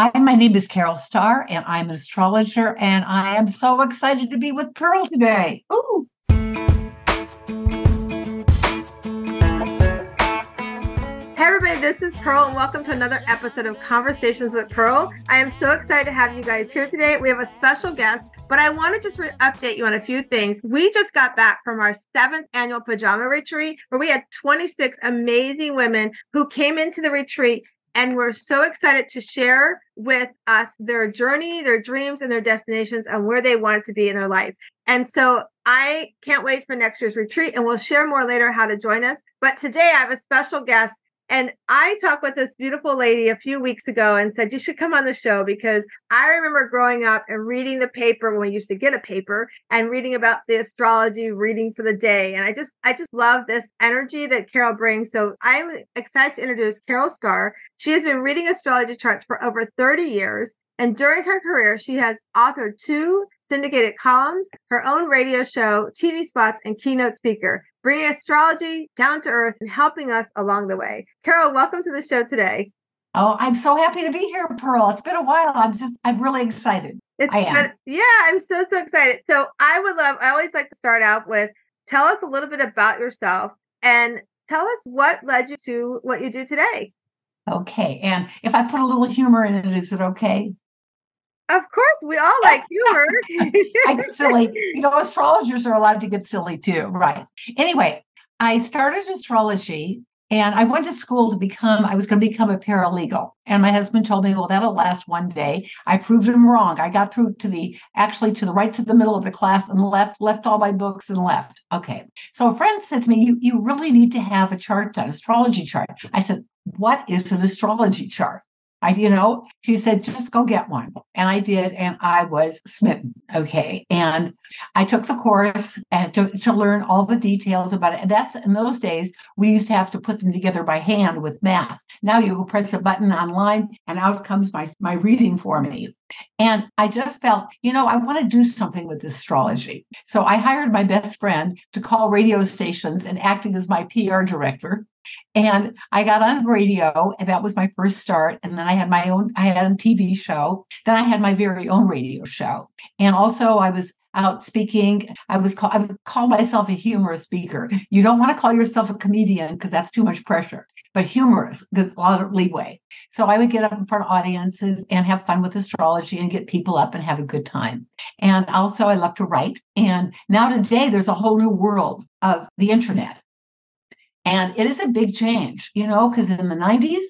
Hi, my name is Carol Starr, and I'm an astrologer, and I am so excited to be with Pearl today. Ooh. Hey everybody, this is Pearl, and welcome to another episode of Conversations with Pearl. I am so excited to have you guys here today. We have a special guest, but I want to just re- update you on a few things. We just got back from our seventh annual pajama retreat, where we had 26 amazing women who came into the retreat and we're so excited to share with us their journey, their dreams, and their destinations and where they want to be in their life. And so I can't wait for next year's retreat, and we'll share more later how to join us. But today I have a special guest and I talked with this beautiful lady a few weeks ago and said, You should come on the show because I remember growing up and reading the paper when we used to get a paper and reading about the astrology reading for the day. And I just, I just love this energy that Carol brings. So I'm excited to introduce Carol Starr. She has been reading astrology charts for over 30 years. And during her career, she has authored two syndicated columns, her own radio show, TV spots, and keynote speaker bringing astrology down to earth and helping us along the way. Carol, welcome to the show today. Oh, I'm so happy to be here, Pearl. It's been a while. I'm just, I'm really excited. It's I am. Been, yeah, I'm so, so excited. So I would love, I always like to start out with tell us a little bit about yourself and tell us what led you to what you do today. Okay. And if I put a little humor in it, is it okay? Of course, we all like humor. I get silly. You know, astrologers are allowed to get silly too. Right. Anyway, I started astrology and I went to school to become, I was going to become a paralegal. And my husband told me, well, that'll last one day. I proved him wrong. I got through to the, actually to the right to the middle of the class and left, left all my books and left. Okay. So a friend said to me, you, you really need to have a chart done, astrology chart. I said, what is an astrology chart? I, you know, she said, just go get one. And I did, and I was smitten. Okay. And I took the course and to, to learn all the details about it. And that's in those days, we used to have to put them together by hand with math. Now you press a button online and out comes my, my reading for me. And I just felt, you know, I want to do something with astrology. So I hired my best friend to call radio stations and acting as my PR director. And I got on radio, and that was my first start. And then I had my own, I had a TV show. Then I had my very own radio show. And also I was out speaking. I was called, I would call myself a humorous speaker. You don't want to call yourself a comedian because that's too much pressure, but humorous, a lot of leeway. So I would get up in front of audiences and have fun with astrology and get people up and have a good time. And also I love to write. And now today there's a whole new world of the internet. And it is a big change, you know, because in the 90s,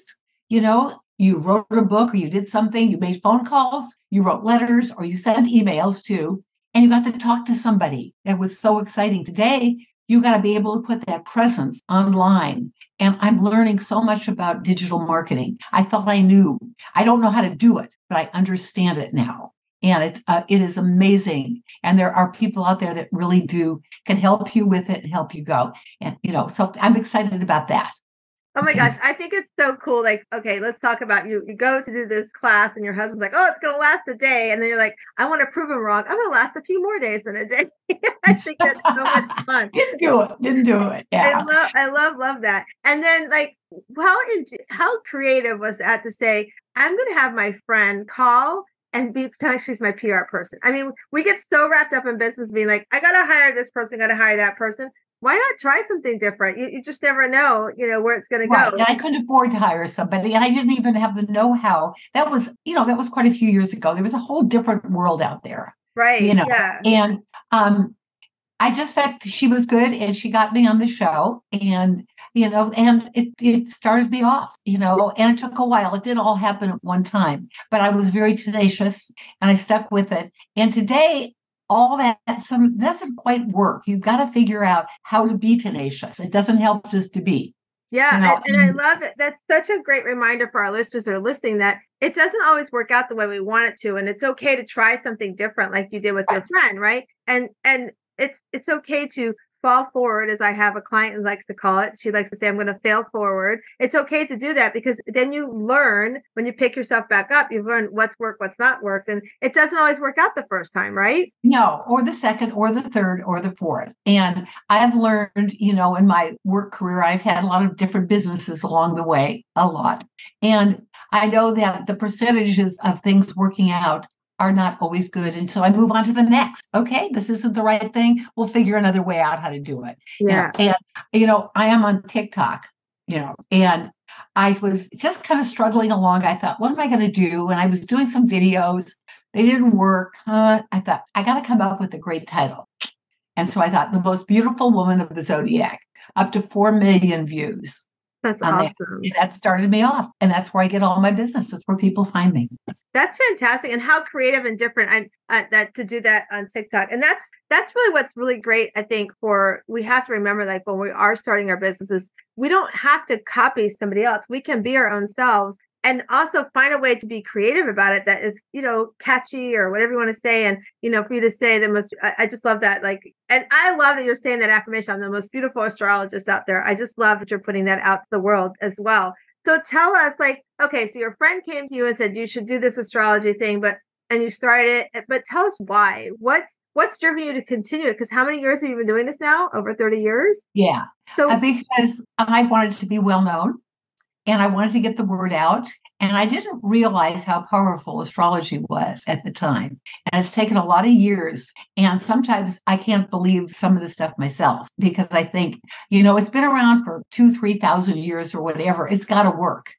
you know, you wrote a book or you did something, you made phone calls, you wrote letters, or you sent emails to, and you got to talk to somebody. It was so exciting. Today, you got to be able to put that presence online. And I'm learning so much about digital marketing. I thought I knew. I don't know how to do it, but I understand it now and it's uh, it is amazing. And there are people out there that really do can help you with it and help you go. And you know so i'm excited about that. Oh my gosh i think it's so cool like okay let's talk about you you go to do this class and your husband's like oh it's going to last a day. And then you're like i want to prove him wrong. I'm going to last a few more days than a day. I think that's so much fun. Didn't do it didn't do it yeah. i love i love love that. And then like how how creative was that to say i'm going to have my friend call and be she's my PR person. I mean, we get so wrapped up in business being like, I gotta hire this person, gotta hire that person. Why not try something different? You, you just never know, you know, where it's gonna right. go. And I couldn't afford to hire somebody and I didn't even have the know-how. That was, you know, that was quite a few years ago. There was a whole different world out there. Right. You know, yeah. and um I just felt she was good and she got me on the show and you know and it it started me off you know and it took a while. It didn't all happen at one time but I was very tenacious and I stuck with it. And today all that some doesn't quite work. You've got to figure out how to be tenacious. It doesn't help just to be yeah and, and I love it. That's such a great reminder for our listeners that are listening that it doesn't always work out the way we want it to and it's okay to try something different like you did with your friend right? And and it's it's okay to fall forward, as I have a client who likes to call it. She likes to say, I'm going to fail forward. It's okay to do that because then you learn when you pick yourself back up, you've learned what's worked, what's not worked. And it doesn't always work out the first time, right? No, or the second, or the third, or the fourth. And I've learned, you know, in my work career, I've had a lot of different businesses along the way, a lot. And I know that the percentages of things working out are not always good. And so I move on to the next. Okay, this isn't the right thing. We'll figure another way out how to do it. Yeah. And, you know, I am on TikTok, you know, and I was just kind of struggling along. I thought, what am I going to do? And I was doing some videos. They didn't work. Huh? I thought, I got to come up with a great title. And so I thought, the most beautiful woman of the zodiac, up to 4 million views. That's awesome. That. that started me off. And that's where I get all my business. That's where people find me. That's fantastic. And how creative and different I, uh, that to do that on TikTok. And that's that's really what's really great, I think, for we have to remember like when we are starting our businesses, we don't have to copy somebody else. We can be our own selves and also find a way to be creative about it that is you know catchy or whatever you want to say and you know for you to say the most I, I, just love that like and i love that you're saying that affirmation. I'm the most beautiful astrologist out there. I just love that you're putting that out to the world as well. So tell us like okay so your friend came to you and said you should do this astrology thing but and you started it but tell us why. What's what's driven you to continue it? Because how many years have you been doing this now? Over 30 years? Yeah. So uh, because i wanted to be well known and I wanted to get the word out. And I didn't realize how powerful astrology was at the time. And it's taken a lot of years. And sometimes I can't believe some of the stuff myself because I think, you know, it's been around for two, 3,000 years or whatever. It's got to work.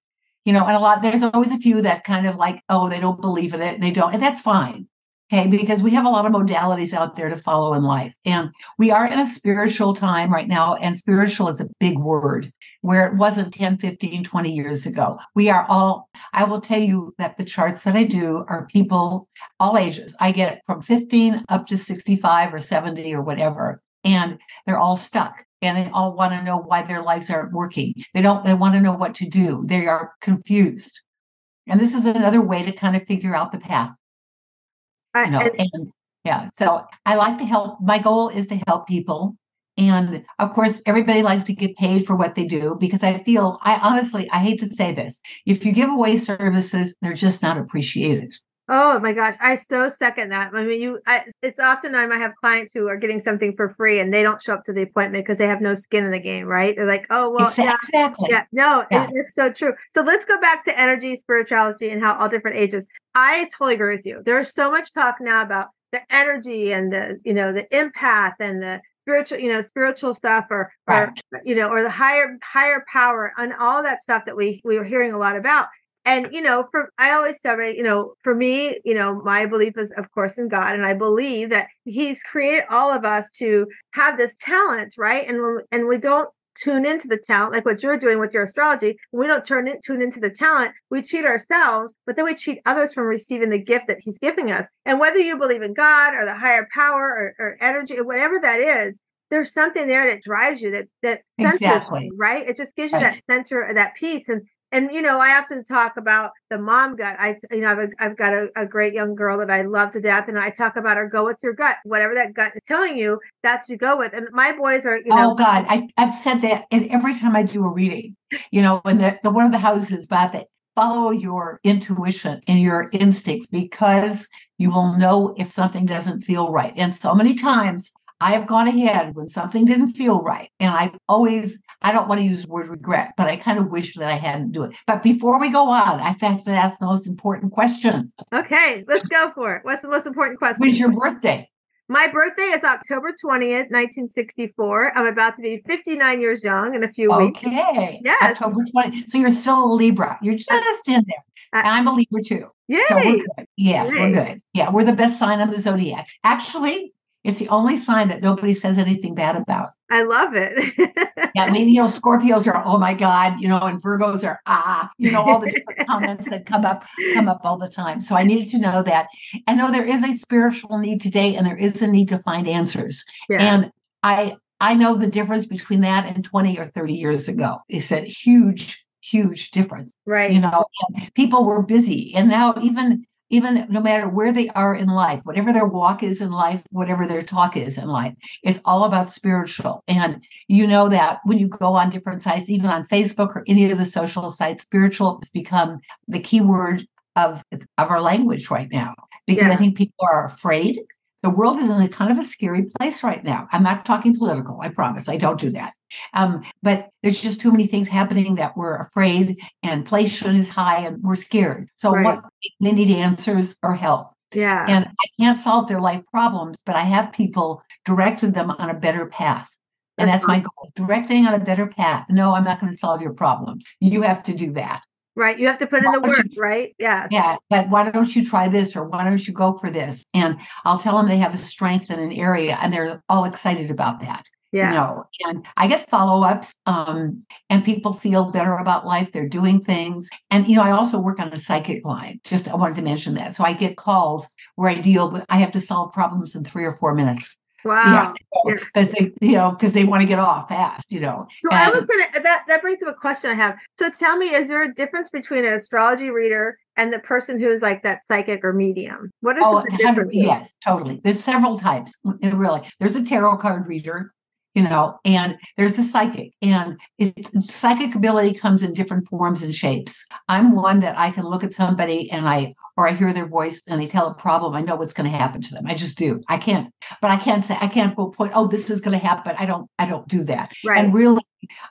You know, and a lot, there's always a few that kind of like, oh, they don't believe in it. They don't. And that's fine. Okay, because we have a lot of modalities out there to follow in life. And we are in a spiritual time right now, and spiritual is a big word where it wasn't 10, 15, 20 years ago. We are all, I will tell you that the charts that I do are people all ages. I get from 15 up to 65 or 70 or whatever. And they're all stuck and they all want to know why their lives aren't working. They don't, they want to know what to do. They are confused. And this is another way to kind of figure out the path. You know, and, and yeah, so I like to help. My goal is to help people. And of course, everybody likes to get paid for what they do because I feel, I honestly, I hate to say this. If you give away services, they're just not appreciated. Oh my gosh, I so second that. I mean, you, I, it's often I might have clients who are getting something for free and they don't show up to the appointment because they have no skin in the game, right? They're like, oh well, exactly. Yeah, yeah. no, yeah. It, it's so true. So let's go back to energy, spirituality, and how all different ages. I totally agree with you. There's so much talk now about the energy and the, you know, the empath and the spiritual, you know, spiritual stuff or, right. or you know, or the higher higher power and all that stuff that we we were hearing a lot about. And you know, for I always say, you know, for me, you know, my belief is of course in God, and I believe that He's created all of us to have this talent, right? And and we don't tune into the talent, like what you're doing with your astrology. We don't turn it, tune into the talent. We cheat ourselves, but then we cheat others from receiving the gift that he's giving us. And whether you believe in God or the higher power or, or energy, or whatever that is, there's something there that drives you that that exactly you, right. It just gives you right. that center, that peace, and and you know i often talk about the mom gut i you know i've, I've got a, a, great young girl that i love to death and i talk about her go with your gut whatever that gut is telling you that's you go with and my boys are you oh, know oh god I, i've said that and every time i do a reading you know and the, the one of the houses about that follow your intuition and your instincts because you will know if something doesn't feel right and so many times I have gone ahead when something didn't feel right. And I always, I don't want to use the word regret, but I kind of wish that I hadn't do it. But before we go on, I have to ask the most important question. Okay, let's go for it. What's the most important question? When's your birthday? My birthday is October 20th, 1964. I'm about to be 59 years young in a few weeks. Okay. Yeah. October 20th. So you're still a Libra. You're just in there. Uh, I'm a Libra too. Yay. So we're good. Yes, Yay. we're good. Yeah, we're the best sign on the zodiac. Actually, it's the only sign that nobody says anything bad about. I love it. yeah, I mean, you know, Scorpios are oh my god, you know, and Virgos are ah, you know, all the different comments that come up come up all the time. So I needed to know that. I know there is a spiritual need today, and there is a need to find answers. Yeah. And I I know the difference between that and 20 or 30 years ago. It's a huge, huge difference. Right. You know, people were busy. And now even even no matter where they are in life, whatever their walk is in life, whatever their talk is in life, it's all about spiritual. And you know that when you go on different sites, even on Facebook or any of the social sites, spiritual has become the key word of, of our language right now because yeah. I think people are afraid. The world is in a kind of a scary place right now. I'm not talking political, I promise. I don't do that. Um, but there's just too many things happening that we're afraid, and inflation is high, and we're scared. So, right. what they need answers or help. Yeah. And I can't solve their life problems, but I have people directed them on a better path. And that's, that's my goal directing on a better path. No, I'm not going to solve your problems. You have to do that. Right. You have to put in the work, you, right? Yeah. Yeah. But why don't you try this or why don't you go for this? And I'll tell them they have a strength in an area and they're all excited about that. Yeah. You know, and I get follow ups um, and people feel better about life. They're doing things. And, you know, I also work on a psychic line. Just I wanted to mention that. So I get calls where I deal with, I have to solve problems in three or four minutes. Wow. Because yeah. they, you know, because they want to get off fast, you know. So and, I was gonna that that brings up a question I have. So tell me, is there a difference between an astrology reader and the person who's like that psychic or medium? What is oh, the difference? Yes, totally. There's several types. Really, there's a tarot card reader you know and there's the psychic and it's, psychic ability comes in different forms and shapes. I'm one that i can look at somebody and i or i hear their voice and they tell a problem i know what's going to happen to them. I just do. I can't but i can't say i can't go point oh this is going to happen but i don't i don't do that. Right. and really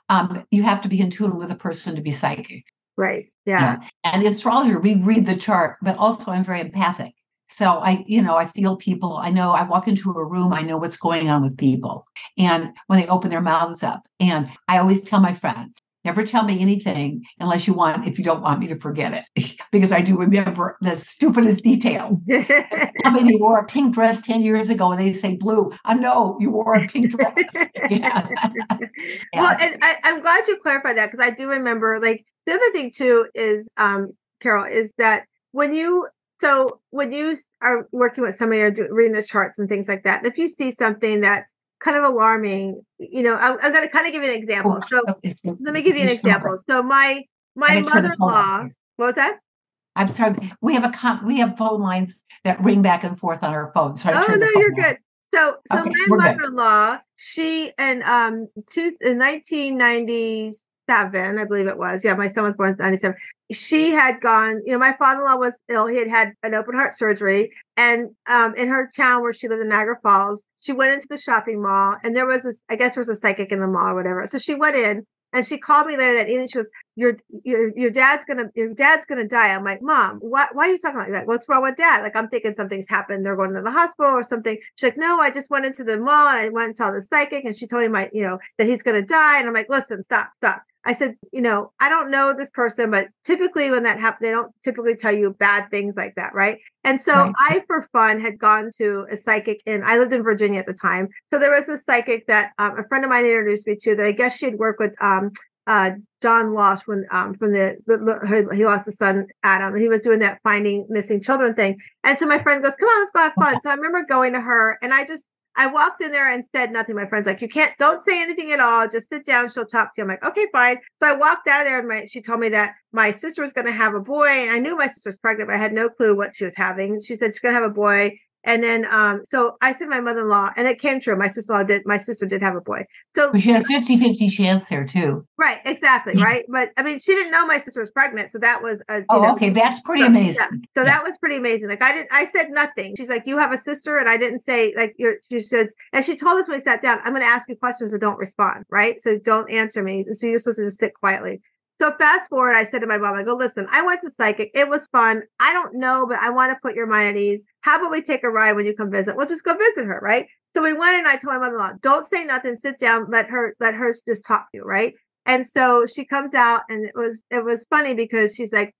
um, you have to be in tune with a person to be psychic. Right. Yeah. yeah. And the astrologer we read the chart but also i'm very empathic so I, you know, I feel people. I know I walk into a room, I know what's going on with people. And when they open their mouths up, and I always tell my friends, never tell me anything unless you want, if you don't want me to forget it, because I do remember the stupidest details. I mean, you wore a pink dress 10 years ago and they say blue. I know you wore a pink dress. yeah. Well, and I, I'm glad you clarified that because I do remember, like, the other thing too is, um, Carol, is that when you so when you are working with somebody or do, reading the charts and things like that, if you see something that's kind of alarming, you know, I'm, I'm going to kind of give you an example. So let me give you an example. So my my mother-in-law, what was that? I'm sorry. We have a com- we have phone lines that ring back and forth on our phone. So I oh no, you're good. So so okay, my mother-in-law, good. she in um two in 1990s seven, I believe it was. Yeah, my son was born in 97. She had gone, you know, my father in law was ill. He had had an open heart surgery. And um, in her town where she lived in Niagara Falls, she went into the shopping mall and there was this, I guess there was a psychic in the mall or whatever. So she went in and she called me later that evening. She goes, "Your your your dad's gonna your dad's gonna die." I'm like, "Mom, why why are you talking like that? What's wrong with dad?" Like I'm thinking something's happened. They're going to the hospital or something. She's like, "No, I just went into the mall and I went and saw the psychic, and she told me my you know that he's gonna die." And I'm like, "Listen, stop, stop." I said, you know, I don't know this person, but typically when that happens, they don't typically tell you bad things like that, right? And so right. I, for fun, had gone to a psychic in, I lived in Virginia at the time. So there was a psychic that um, a friend of mine introduced me to that I guess she had worked with um, uh, John Walsh when um, from the, the, he lost his son Adam, and he was doing that finding missing children thing. And so my friend goes, "Come on, let's go have fun." So I remember going to her, and I just I walked in there and said nothing. My friend's like, you can't, don't say anything at all. Just sit down. She'll talk to you. I'm like, okay, fine. So I walked out of there and my, she told me that my sister was going to have a boy. And I knew my sister was pregnant, but I had no clue what she was having. She said she's going to have a boy. And then, um, so I said my mother in law, and it came true. My sister in law did, my sister did have a boy. So but she had a 50 50 chance there too. Right, exactly. right. But I mean, she didn't know my sister was pregnant. So that was a, oh, know, okay. That's pretty so, amazing. Yeah. So yeah. that was pretty amazing. Like I didn't, I said nothing. She's like, You have a sister. And I didn't say, like, you're, she says, and she told us when we sat down, I'm going to ask you questions and don't respond. Right. So don't answer me. So you're supposed to just sit quietly. So fast forward, I said to my mom, I go, listen, I went to psychic. It was fun. I don't know, but I want to put your mind at ease. How about we take a ride when you come visit? We'll just go visit her, right? So we went and I told my mother-in-law, don't say nothing, sit down, let her, let her just talk to you, right? And so she comes out and it was it was funny because she's like,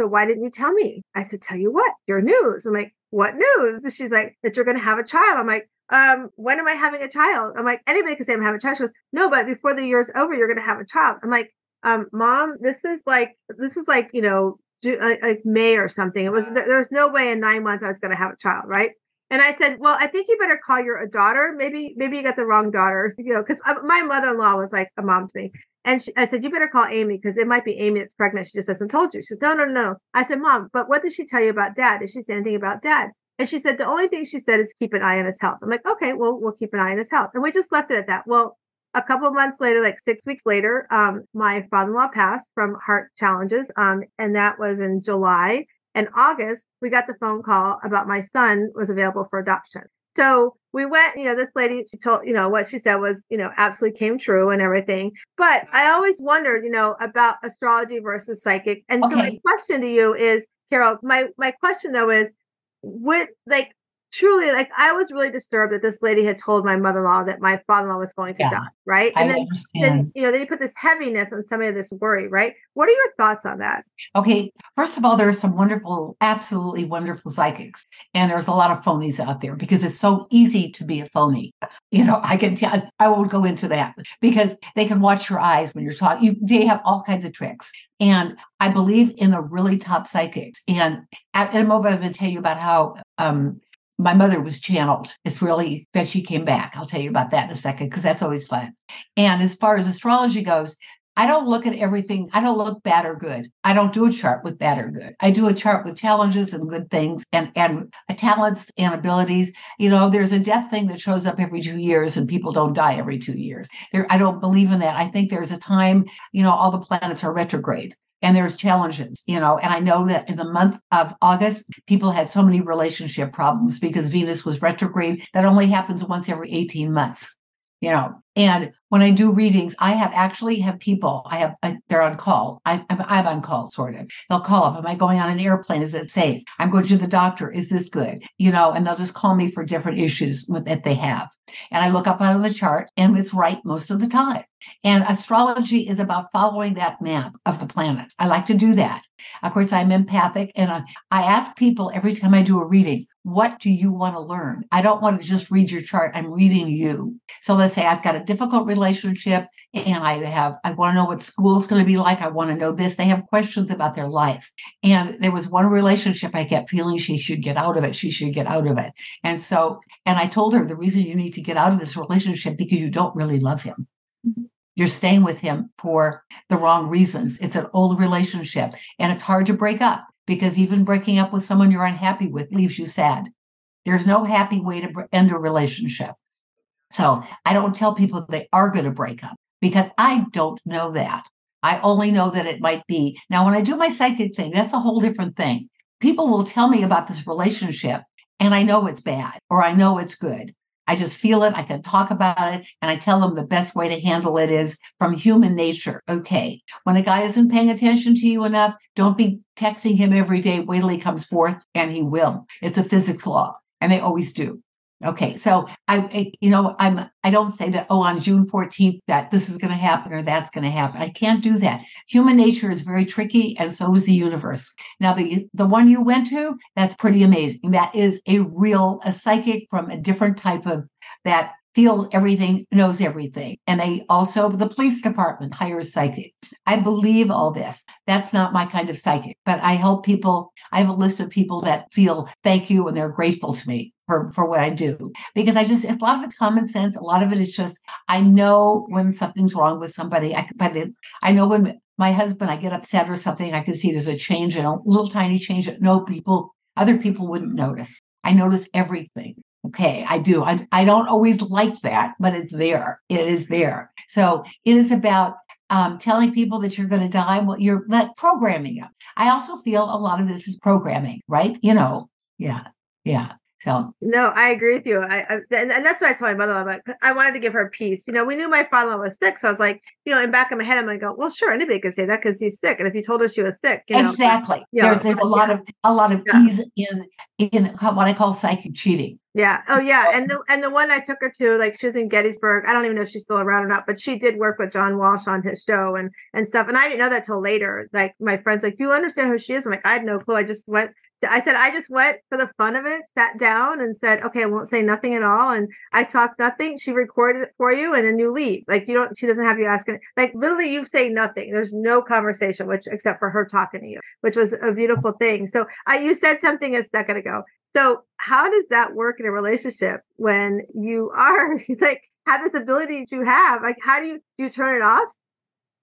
So why didn't you tell me? I said, Tell you what, your news. I'm like, What news? She's like, that you're gonna have a child. I'm like, um, when am I having a child? I'm like, anybody can say I'm having a child. She goes, No, but before the year's over, you're gonna have a child. I'm like, um, mom, this is like this is like you know like May or something. It was there's no way in nine months I was going to have a child, right? And I said, well, I think you better call your daughter. Maybe maybe you got the wrong daughter, you know, because my mother-in-law was like a mom to me. And she, I said, you better call Amy because it might be Amy that's pregnant. She just hasn't told you. She said, no, no, no. I said, mom, but what did she tell you about dad? Did she say anything about dad? And she said, the only thing she said is keep an eye on his health. I'm like, okay, well, we'll keep an eye on his health. And we just left it at that. Well, a couple of months later, like six weeks later, um, my father-in-law passed from heart challenges. Um, and that was in July. And August, we got the phone call about my son was available for adoption. So we went, you know, this lady, she told, you know, what she said was, you know, absolutely came true and everything. But I always wondered, you know, about astrology versus psychic. And okay. so my question to you is, Carol, my my question though is, would like truly like I was really disturbed that this lady had told my mother-in-law that my father-in-law was going to yeah, die, right? And I then, then you know, they put this heaviness on some of this worry, right? What are your thoughts on that? Okay, first of all, there are some wonderful, absolutely wonderful psychics, and there's a lot of phonies out there because it's so easy to be a phony. You know, I can tell. I won't go into that because they can watch your eyes when you're talking. You, they have all kinds of tricks, and I believe in the really top psychics. And at, in a moment, I'm going to tell you about how um, my mother was channeled. It's really that she came back. I'll tell you about that in a second because that's always fun. And as far as astrology goes, I don't look at everything. I don't look bad or good. I don't do a chart with bad or good. I do a chart with challenges and good things and and talents and abilities. You know, there's a death thing that shows up every two years and people don't die every two years. There, I don't believe in that. I think there's a time, you know, all the planets are retrograde and there's challenges, you know. And I know that in the month of August, people had so many relationship problems because Venus was retrograde. That only happens once every 18 months, you know. And when I do readings, I have actually have people. I have I, they're on call. I, I'm, I'm on call, sort of. They'll call up. Am I going on an airplane? Is it safe? I'm going to the doctor. Is this good? You know, and they'll just call me for different issues that they have. And I look up on the chart, and it's right most of the time. And astrology is about following that map of the planets. I like to do that. Of course, I'm empathic, and I, I ask people every time I do a reading, what do you want to learn? I don't want to just read your chart. I'm reading you. So let's say I've got a difficult relationship and I have, I want to know what school's going to be like. I want to know this. They have questions about their life. And there was one relationship I kept feeling she should get out of it. She should get out of it. And so, and I told her the reason you need to get out of this relationship because you don't really love him mm-hmm. you're staying with him for the wrong reasons. It's an old relationship and it's hard to break up because even breaking up with someone you're unhappy with leaves you sad. There's no happy way to end a relationship. So I don't tell people they are going to break up because I don't know that. I only know that it might be. Now, when I do my psychic thing, that's a whole different thing. People will tell me about this relationship and I know it's bad or I know it's good. I just feel it. I can talk about it. And I tell them the best way to handle it is from human nature. Okay. When a guy isn't paying attention to you enough, don't be texting him every day. Wait till he comes forth and he will. It's a physics law and they always do. Okay, so I, you know, I'm, I don't say that, oh, on June 14th, that this is going to happen or that's going to happen. I can't do that. Human nature is very tricky, and so is the universe. Now, the, the one you went to, that's pretty amazing. That is a real, a psychic from a different type of that feels everything, knows everything. And they also, the police department hires psychics. I believe all this. That's not my kind of psychic, but I help people. I have a list of people that feel thank you and they're grateful to me for, for what I do. Because I just, a lot of it's common sense. A lot of it is just, I know when something's wrong with somebody. I, by the, I know when my husband, I get upset or something, I can see there's a change, a little tiny change that no people, other people wouldn't notice. I notice everything. Okay, I do. I, I don't always like that, but it's there. It is there. So it is about um, telling people that you're going to die. Well, you're like programming them. I also feel a lot of this is programming, right? You know, yeah, yeah. So no, I agree with you. I, I and, and, that's what I told my mother about. I wanted to give her peace. You know, we knew my father was sick, so I was like, you know, in back of my head, I'm like, go, well, sure, anybody could say that because he's sick. And if you told her she was sick, you know, exactly. You know, there's there's a lot yeah. of a lot of yeah. ease in in what I call psychic cheating. Yeah. Oh, yeah. And the and the one I took her to, like, she was in Gettysburg. I don't even know if she's still around or not, but she did work with John Walsh on his show and and stuff. And I didn't know that till later. Like, my friends, like, do you understand who she is? I'm like, I had no clue. I just went I said, I just went for the fun of it, sat down and said, okay, I won't say nothing at all. And I talked nothing. She recorded it for you and then you leave. Like you don't, she doesn't have you asking, like literally you say nothing. There's no conversation, which except for her talking to you, which was a beautiful thing. So I, you said something a second ago. So how does that work in a relationship when you are like, have this ability to have, like, how do you, do you turn it off?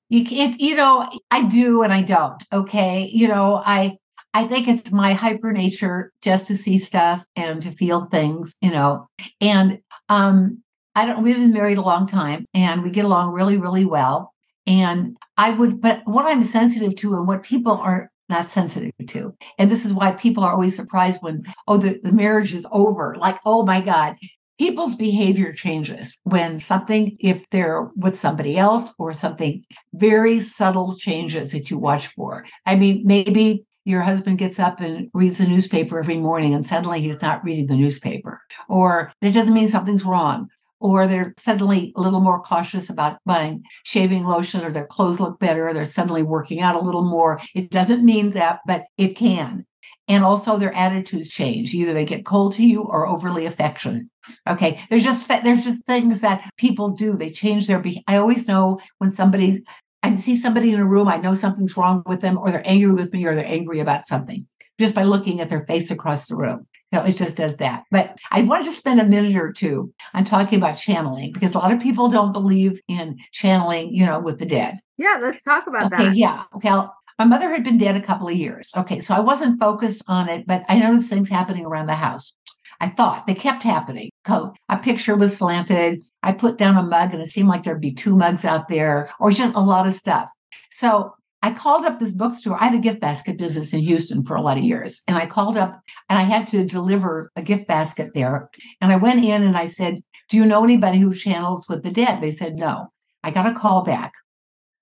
You can't, you know, I do and I don't. Okay. You know, I I think it's my hyper nature just to see stuff and to feel things, you know. And um I don't we've been married a long time and we get along really, really well. And I would, but what I'm sensitive to and what people are not sensitive to. And this is why people are always surprised when, oh, the, the marriage is over. Like, oh my God, people's behavior changes when something, if they're with somebody else or something very subtle changes that you watch for. I mean, maybe your husband gets up and reads the newspaper every morning and suddenly he's not reading the newspaper. Or it doesn't mean something's wrong. Or they're suddenly a little more cautious about buying shaving lotion or their clothes look better or they're suddenly working out a little more. It doesn't mean that but it can. And also their attitudes change. Either they get cold to you or overly affectionate. Okay? There's just there's just things that people do. They change their be- i always know when somebody i see somebody in a room i know something's wrong with them or they're angry with me or they're angry about something just by looking at their face across the room no, it just does that. But I wanted to spend a minute or two on talking about channeling because a lot of people don't believe in channeling, you know, with the dead. Yeah, let's talk about okay, that. Yeah. Okay. I'll, my mother had been dead a couple of years. Okay. So I wasn't focused on it, but I noticed things happening around the house. I thought they kept happening. A picture was slanted. I put down a mug and it seemed like there'd be two mugs out there or just a lot of stuff. So I called up this bookstore. I had a gift basket business in Houston for a lot of years. And I called up and I had to deliver a gift basket there. And I went in and I said, Do you know anybody who channels with the dead? They said, No. I got a call back.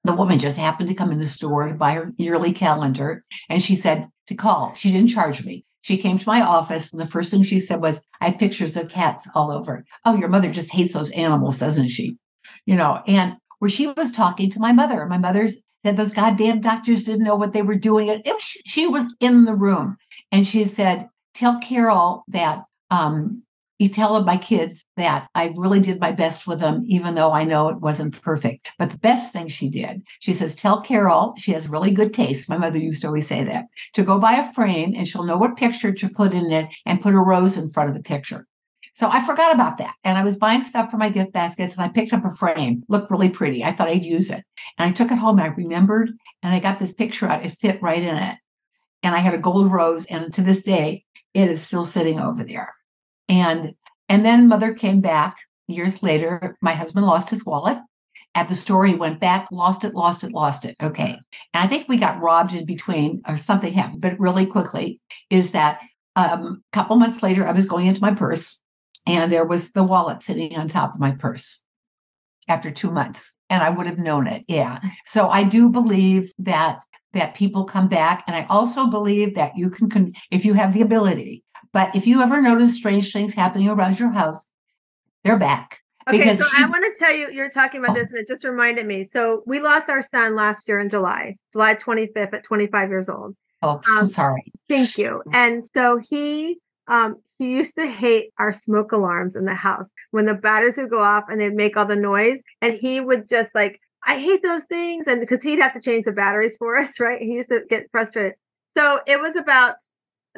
The woman just happened to come in the store to buy her yearly calendar. And she said to call. She didn't charge me. She came to my office, and the first thing she said was, I have pictures of cats all over. Oh, your mother just hates those animals, doesn't she? You know, and where she was talking to my mother. My mother said those goddamn doctors didn't know what they were doing. It, was, she was in the room and she said, Tell Carol that um, you tell my kids that I really did my best with them, even though I know it wasn't perfect. But the best thing she did, she says, tell Carol, she has really good taste. My mother used to always say that, to go buy a frame and she'll know what picture to put in it and put a rose in front of the picture. So I forgot about that. And I was buying stuff for my gift baskets and I picked up a frame, looked really pretty. I thought I'd use it. And I took it home and I remembered and I got this picture out. It fit right in it. And I had a gold rose. And to this day, it is still sitting over there. And and then mother came back years later. My husband lost his wallet. At the store, he went back, lost it, lost it, lost it. Okay. And I think we got robbed in between or something happened, but really quickly is that um, a couple months later, I was going into my purse and there was the wallet sitting on top of my purse after two months and i would have known it yeah so i do believe that that people come back and i also believe that you can, can if you have the ability but if you ever notice strange things happening around your house they're back Okay, so she, I want to tell you, you're talking about oh. this, and it just reminded me. So we lost our son last year in July, July 25th at 25 years old. Oh, um, so sorry. Thank you. And so he um, he used to hate our smoke alarms in the house when the batteries would go off and they'd make all the noise. And he would just like, I hate those things. And because he'd have to change the batteries for us, right? He used to get frustrated. So it was about,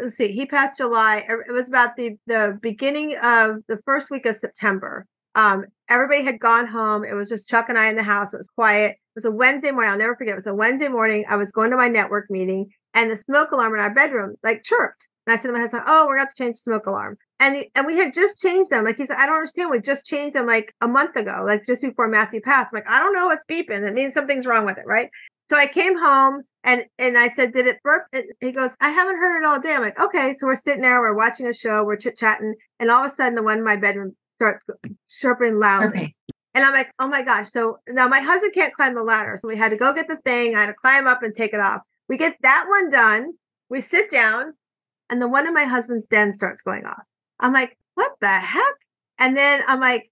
let's see, he passed July. Er, it was about the, the beginning of the first week of September. Um, everybody had gone home. It was just Chuck and I in the house. It was quiet. It was a Wednesday morning. I'll never forget. It was a Wednesday morning. I was going to my network meeting and the smoke alarm in our bedroom like chirped. And I said to my husband, "Oh, we're going to change the smoke alarm." And the, and we had just changed them. Like he said, "I don't understand. We just changed them like a month ago, like just before Matthew passed." I'm like, "I don't know what's beeping. That means something's wrong with it, right?" So I came home and and I said, "Did it burp?" And he goes, "I haven't heard it all day." I'm like, "Okay." So we're sitting there, we're watching a show, we're chit chatting, and all of a sudden, the one in my bedroom starts chirping loudly. Okay. And I'm like, oh my gosh. So now my husband can't climb the ladder. So we had to go get the thing. I had to climb up and take it off. We get that one done. We sit down and the one in my husband's den starts going off. I'm like, what the heck? And then I'm like,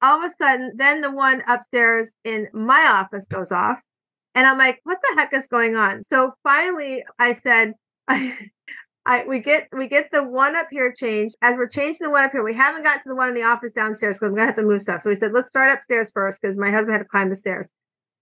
all of a sudden, then the one upstairs in my office goes off. And I'm like, what the heck is going on? So finally I said, I, I we get we get the one up here changed. As we're changing the one up here, we haven't got to the one in the office downstairs because I'm gonna have to move stuff. So we said, let's start upstairs first because my husband had to climb the stairs.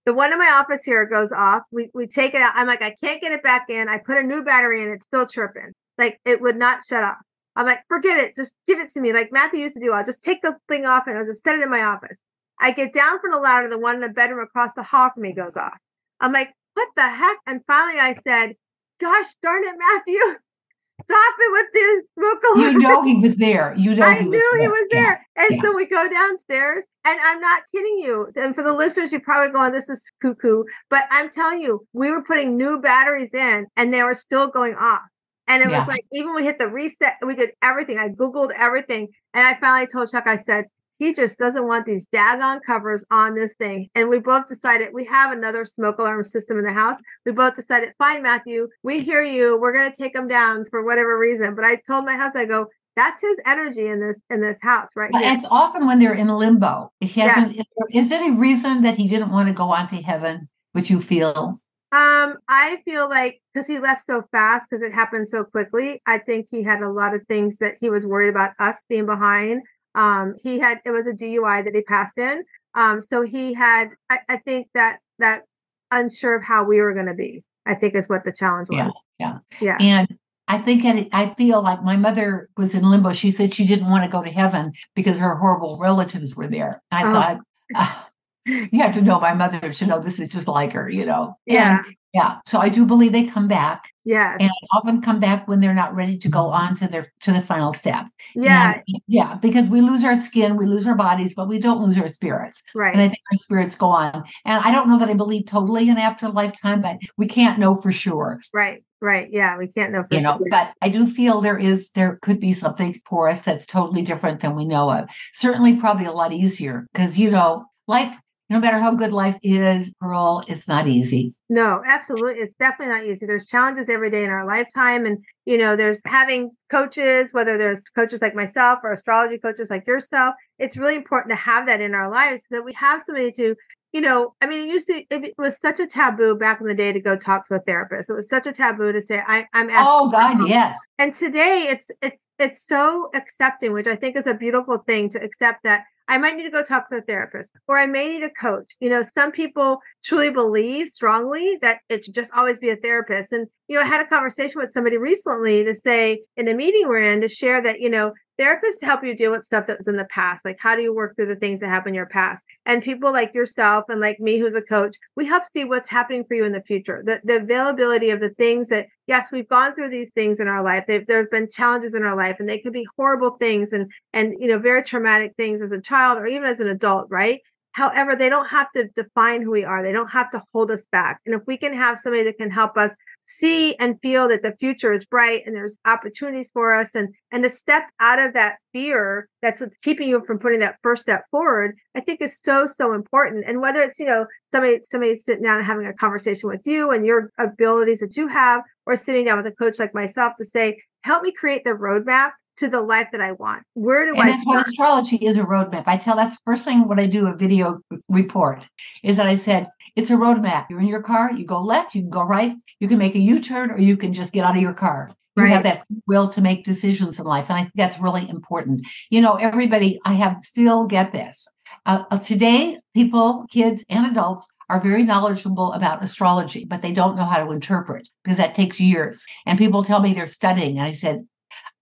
The one in my office here goes off. We we take it out. I'm like, I can't get it back in. I put a new battery in, it's still chirping. Like it would not shut off. I'm like, forget it. Just give it to me. Like Matthew used to do. I'll just take the thing off and I'll just set it in my office. I get down from the ladder, the one in the bedroom across the hall from me goes off. I'm like, what the heck? And finally I said, gosh darn it, Matthew, stop it with this smoke alarm. You know he was there. You know I he knew he was there. Yeah. And yeah. so we go downstairs, and I'm not kidding you. And for the listeners, you're probably going, this is cuckoo. But I'm telling you, we were putting new batteries in, and they were still going off. And it Yeah. was like, even we hit the reset, we did everything. I Googled everything. And I finally told Chuck, I said, he just doesn't want these daggone covers on this thing. And we both decided we have another smoke alarm system in the house. We both decided, fine, Matthew, we hear you. We're going to take them down for whatever reason. But I told my husband, I go, that's his energy in this in this house right here. it's often when they're in limbo. He hasn't. Is, there, is there any reason that he didn't want to go on to heaven? Which you feel? Um, I feel like because he left so fast, because it happened so quickly, I think he had a lot of things that he was worried about us being behind. Um, he had it was a DUI that he passed in. Um, so he had I, I think that that unsure of how we were gonna be, I think is what the challenge was. Yeah, Yeah. And I think and I feel like my mother was in limbo. She said she didn't want to go to heaven because her horrible relatives were there. I Oh. thought. "Ah, you have to know my mother to know this is just like her, you know. Yeah. And yeah. So I do believe they come back Yeah. and often come back when they're not ready to go mm-hmm. on to their to the final step. Yeah. And, yeah, because we lose our skin, we lose our bodies, but we don't lose our spirits. Right. And I think our spirits go on. And I don't know that I believe totally in after lifetime, but we can't know for sure. right. Right. Yeah. We can't know for You know, but I do feel there is there could be something for us that's totally different than we know of. Certainly probably a lot easier because you know, life, no matter how good life is, Pearl, it's not easy. No, absolutely. It's definitely not easy. There's challenges every day in our lifetime. And, you know, there's having coaches, whether there's coaches like myself or astrology coaches like yourself. It's really important to have that in our lives so that we have somebody to, you know, I mean, it used to, it was such a taboo back in the day to go talk to a therapist. It was such a taboo to say, I, I'm asking. Oh God, yes. And today it's, it's, it's so accepting, which I think is a beautiful thing to accept that I might need to go talk to a therapist or I may need a coach. You know, some people truly believe strongly that it should just always be a therapist. And, you know, I had a conversation with somebody recently to say in a meeting we're in to share that, you know, therapists help you deal with stuff that was in the past. Like, how do you work through the things that happened in your past? And people like yourself and like me, who's a coach, we help see what's happening for you in the future. The, the availability of the things that, yes, we've gone through these things in our life. There have been challenges in our life, and they could be horrible things and and you know very traumatic things as a child or even as an adult, right? However, they don't have to define who we are. They don't have to hold us back. And if we can have somebody that can help us see and feel that the future is bright and there's opportunities for us. And and to step out of that fear that's keeping you from putting that first step forward i think is so so important. And whether it's you know somebody somebody sitting down and having a conversation with you and your abilities that you have or sitting down with a coach like myself to say help me create the roadmap to the life that i want where do And i that's start? astrology is a roadmap. I tell that's the first thing when I do a video report is that I said it's a roadmap. You're in your car, you go left, you can go right, you can make a U-turn, or you can just get out of your car. You Right. have that will to make decisions in life. And I think that's really important. You know, everybody, I have still get this. Uh, uh, today, people, kids, and adults are very knowledgeable about astrology, but they don't know how to interpret because that takes years. And people tell me they're studying. And I said,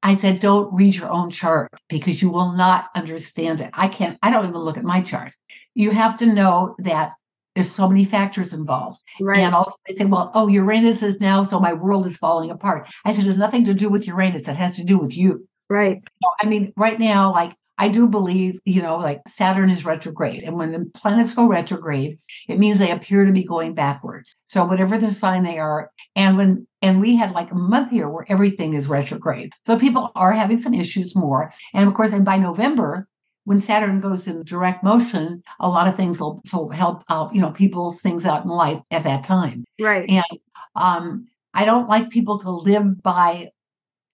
I said, don't read your own chart because you will not understand it. I can't, I don't even look at my chart. You have to know that there's so many factors involved. right And also they say, well, oh, Uranus is now, so my world is falling apart. I said, it has nothing to do with Uranus. It has to do with you. right No, I mean, right now, like I do believe, you know, like Saturn is retrograde. And when the planets go retrograde, it means they appear to be going backwards. So whatever the sign they are, and when and we had like a month here where everything is retrograde. So people are having some issues more. And of course, and by November, when Saturn goes in direct motion, a lot of things will, will help out, you know, people things out in life at that time. right And um, I don't like people to live by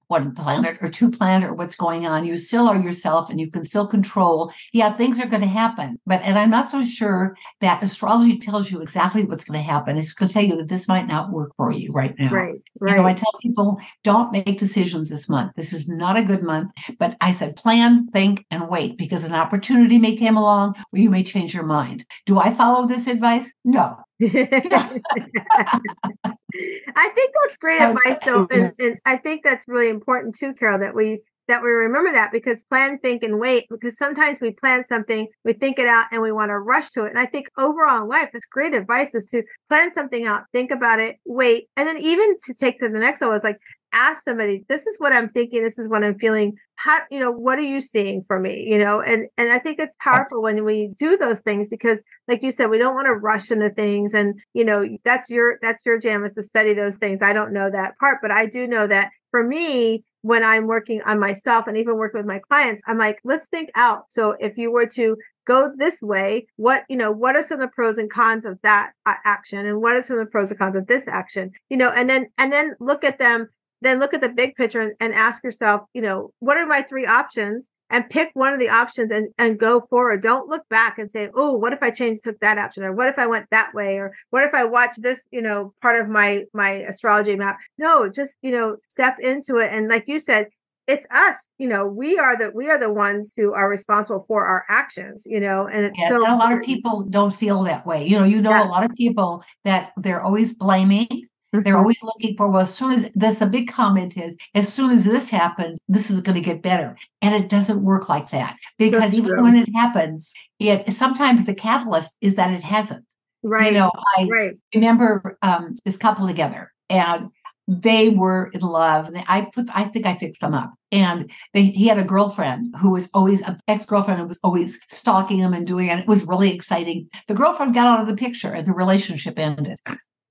one planet or two planet or what's going on. You still are yourself and you can still control. Yeah, things are going to happen. But, and I'm not so sure that astrology tells you exactly what's going to happen. It's going to tell you that this might not work for you right now. right Right. You know, I tell people don't make decisions this month. This is not a good month. But I said plan, think, and wait because an opportunity may come along or you may change your mind. Do I follow this advice? No. I think that's great oh, advice, though, and, and I think that's really important too, Carol. That we that we remember that because plan, think, and wait. Because sometimes we plan something, we think it out, and we want to rush to it. And I think overall in life, that's great advice is to plan something out, think about it, wait, and then even to take to the next level is like ask somebody this is what i'm thinking this is what i'm feeling. How you know what are you seeing for me? You know and and i think it's powerful when we do those things because like you said we don't want to rush into things and you know that's your that's your jam is to study those things. I don't know that part but i do know that for me when i'm working on myself and even working with my clients i'm like let's think out. So if you were to go this way what you know what are some of the pros and cons of that uh, action and what are some of the pros and cons of this action? You know and then and then look at them then look at the big picture and, and ask yourself, you know, what are my three options? And pick one of the options and, and go forward. Don't look back and say, oh, what if I changed, took that option? Or what if I went that way? Or what if I watch this, you know, part of my my astrology map? No, just, you know, step into it. And like you said, it's us you know we are the we are the ones who are responsible for our actions you know and yeah, so and a lot of people don't feel that way you know you know yeah. a lot of people that they're always blaming they're mm-hmm. always looking for, well, as soon as that's a big comment is, as soon as this happens, this is going to get better. And it doesn't work like that because That's even true. when it happens, it sometimes the catalyst is that it hasn't. Right. You know, I right. remember um, this couple together and they were in love. And I put, I think I fixed them up. And they, he had a girlfriend who was always an ex-girlfriend who was always stalking him and doing it. It was really exciting. The girlfriend got out of the picture and the relationship ended.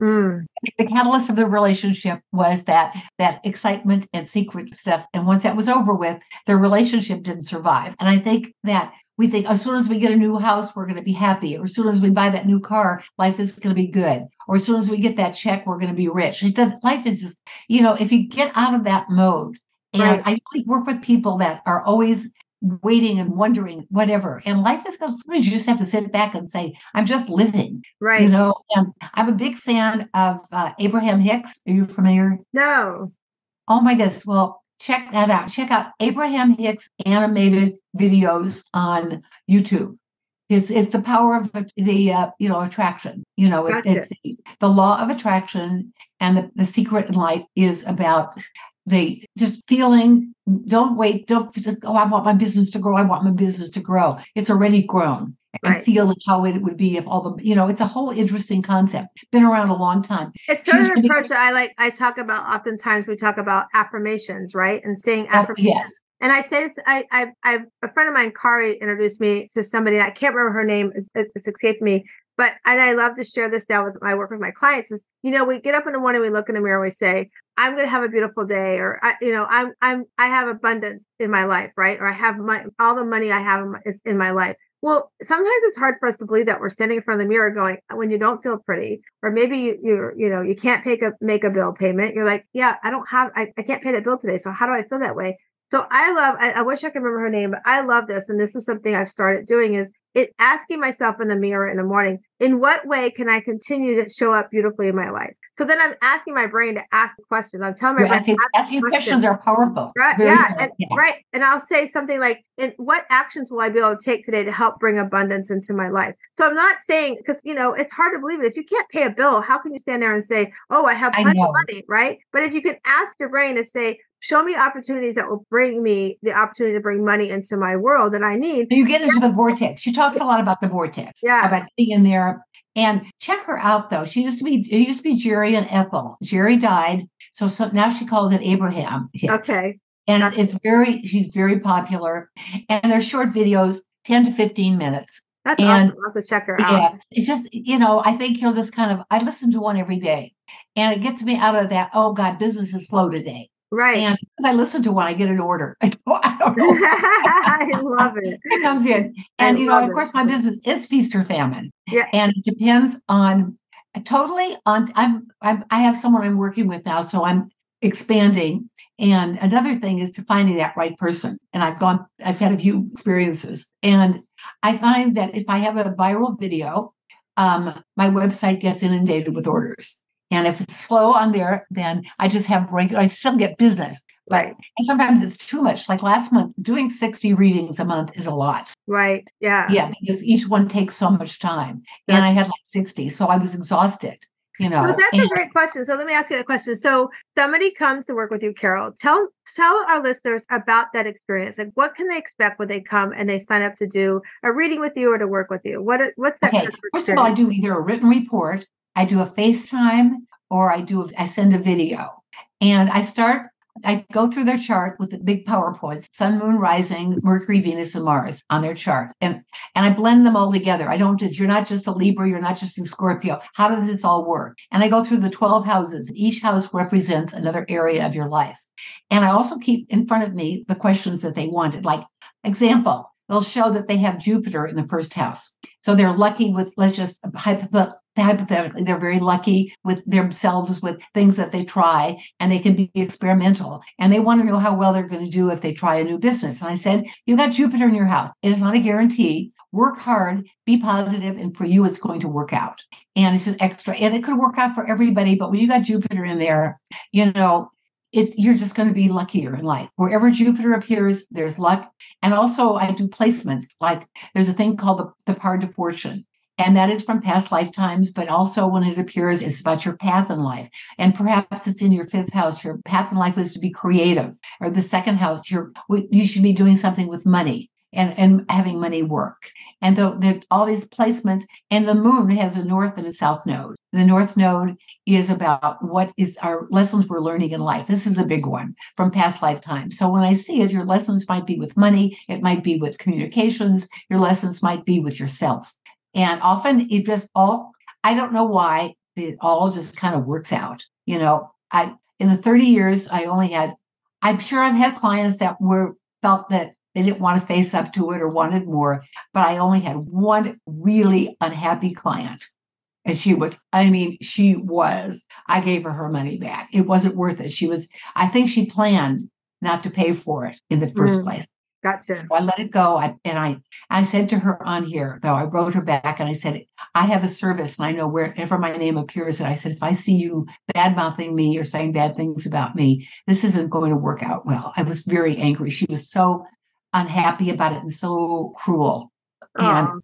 Mm. The catalyst of the relationship was that that excitement and secret stuff. And once that was over with, their relationship didn't survive. And I think that we think as soon as we get a new house, we're going to be happy. Or as soon as we buy that new car, life is going to be good. Or as soon as we get that check, we're going to be rich. life is just, you know, if you get out of that mode, and right. I work with people that are always waiting and wondering whatever. And life is going to you just have to sit back and say i'm just living right. you know? And i'm a big fan of uh, abraham hicks. Are you familiar? No. Oh my goodness. Well check that out. Check out abraham hicks animated videos on youtube. It's, it's the power of the uh, you know attraction you know? It's, gotcha. it's the, the, law of attraction and the, the secret in life is about they just feeling don't wait don't oh i want my business to grow i want my business to grow it's already grown and feel how it would be if all the you know it's a whole interesting concept been around a long time it's sort of an approach that i like i talk about oftentimes we talk about affirmations right and saying oh, affirmations yes and I say this, I, I, I, a friend of mine, Kari, introduced me to somebody. I can't remember her name; it's, it's escaped me. But and I love to share this now with my work with my clients. Is you know, we get up in the morning, we look in the mirror, and we say, I'm going to have a beautiful day, or I, you know, I'm I'm I have abundance in my life, right? Or I have my all the money I have in my, is in my life. Well, sometimes it's hard for us to believe that we're standing in front of the mirror going uh, when you don't feel pretty, or maybe you you you know you can't make a make a bill payment. You're like, yeah, I don't have, I, I can't pay that bill today. So how do I feel that way? So I love, I, I, wish I could remember her name, but I love this. And this is something I've started doing is it asking myself in the mirror in the morning, in what way can I continue to show up beautifully in my life? So then I'm asking my brain to ask questions. I'm telling my brain asking, asking questions. questions. are powerful. Right. Very yeah, and, yeah. Right. And I'll say something like, "In what actions will I be able to take today to help bring abundance into my life?" So I'm not saying because you know it's hard to believe it. If you can't pay a bill, how can you stand there and say, "Oh, I have plenty of money," right? But if you can ask your brain to say, show me opportunities that will bring me the opportunity to bring money into my world that I need. You get into the vortex. She talks a lot about the vortex. Yeah. About being in there. And check her out though. She used to be it used to be Jerry and Esther. Jerry died. So so now she calls it Abraham. Hicks. Okay. And it's very she's very popular. And they're short videos, 10 to 15 minutes. That's and, awesome. I'll have to check her out. Yeah, it's just, you know, I think you'll just kind of I listen to one every day. And it gets me out of that, oh God, business is slow today. Right. And as I listen to one, I get an order. I don't, I don't know. I love it. It comes in. And, I you know, of course, my business is feast or famine. Yeah. And it depends on totally on, I'm, I'm, I have someone I'm working with now. So I'm expanding. And another thing is to finding that right person. And I've gone, I've had a few experiences. And I find that if I have a viral video, um, my website gets inundated with orders. And if it's slow on there, then I just have regular, I still get business. But and sometimes it's too much. Like last month, doing 60 readings a month is a lot. Right. Yeah. Yeah, because each one takes so much time. That's, and I had like 60. So I was exhausted. you know so that's and, a great question so let me ask you a question so somebody comes to work with you carol tell tell our listeners about that experience like what can they expect when they come and they sign up to do a reading with you or to work with you what what's that okay first of all i do either a written report i do a facetime or i do a, i send a video and i start I go through their chart with the big PowerPoints, Sun, Moon, Rising, Mercury, Venus, and Mars on their chart. And and I blend them all together. I don't just, you're not just a Libra, you're not just a Scorpio. How does this all work? And I go through the 12 houses. Each house represents another area of your life. And I also keep in front of me the questions that they wanted. Like, example, they'll show that they have Jupiter in the first house. So they're lucky with, let's just hypothetically, they're very lucky with themselves with things that they try and they can be experimental. And they want to know how well they're going to do if they try a new business. And I said, You got Jupiter in your house. It is not a guarantee. Work hard, be positive, and for you, it's going to work out. And it's just extra. And it could work out for everybody. But when you got Jupiter in there, you know, it, you're just going to be luckier in life. Wherever Jupiter appears, there's luck. And also, I do placements. Like there's a thing called the, the Part of Fortune. And that is from past lifetimes, but also when it appears, it's about your path in life. And perhaps it's in your fifth house. Your path in life is to be creative. Or the second house, you're, you should be doing something with money and, and having money work. And the, all these placements, and the moon has a north and a south node. The north node is about what is our lessons we're learning in life. This is a big one from past lifetimes. So when I see it, your lessons might be with money, it might be with communications, your lessons might be with yourself. And often it just all, I don't know why it all just kind of works out. You know, I, in the 30 years, I only had, I'm sure I've had clients that were felt that they didn't want to face up to it or wanted more, but I only had one really unhappy client. And she was, I mean, she was, I gave her her money back. It wasn't worth it. She was, I think she planned not to pay for it in the first mm. place. Gotcha. So I let it go. I, and I, I said to her on here, though, I wrote her back and I said, I have a service and I know wherever my name appears. And I said, if I see you bad mouthing me or saying bad things about me, this isn't going to work out well. I was very angry. She was so unhappy about it and so cruel. And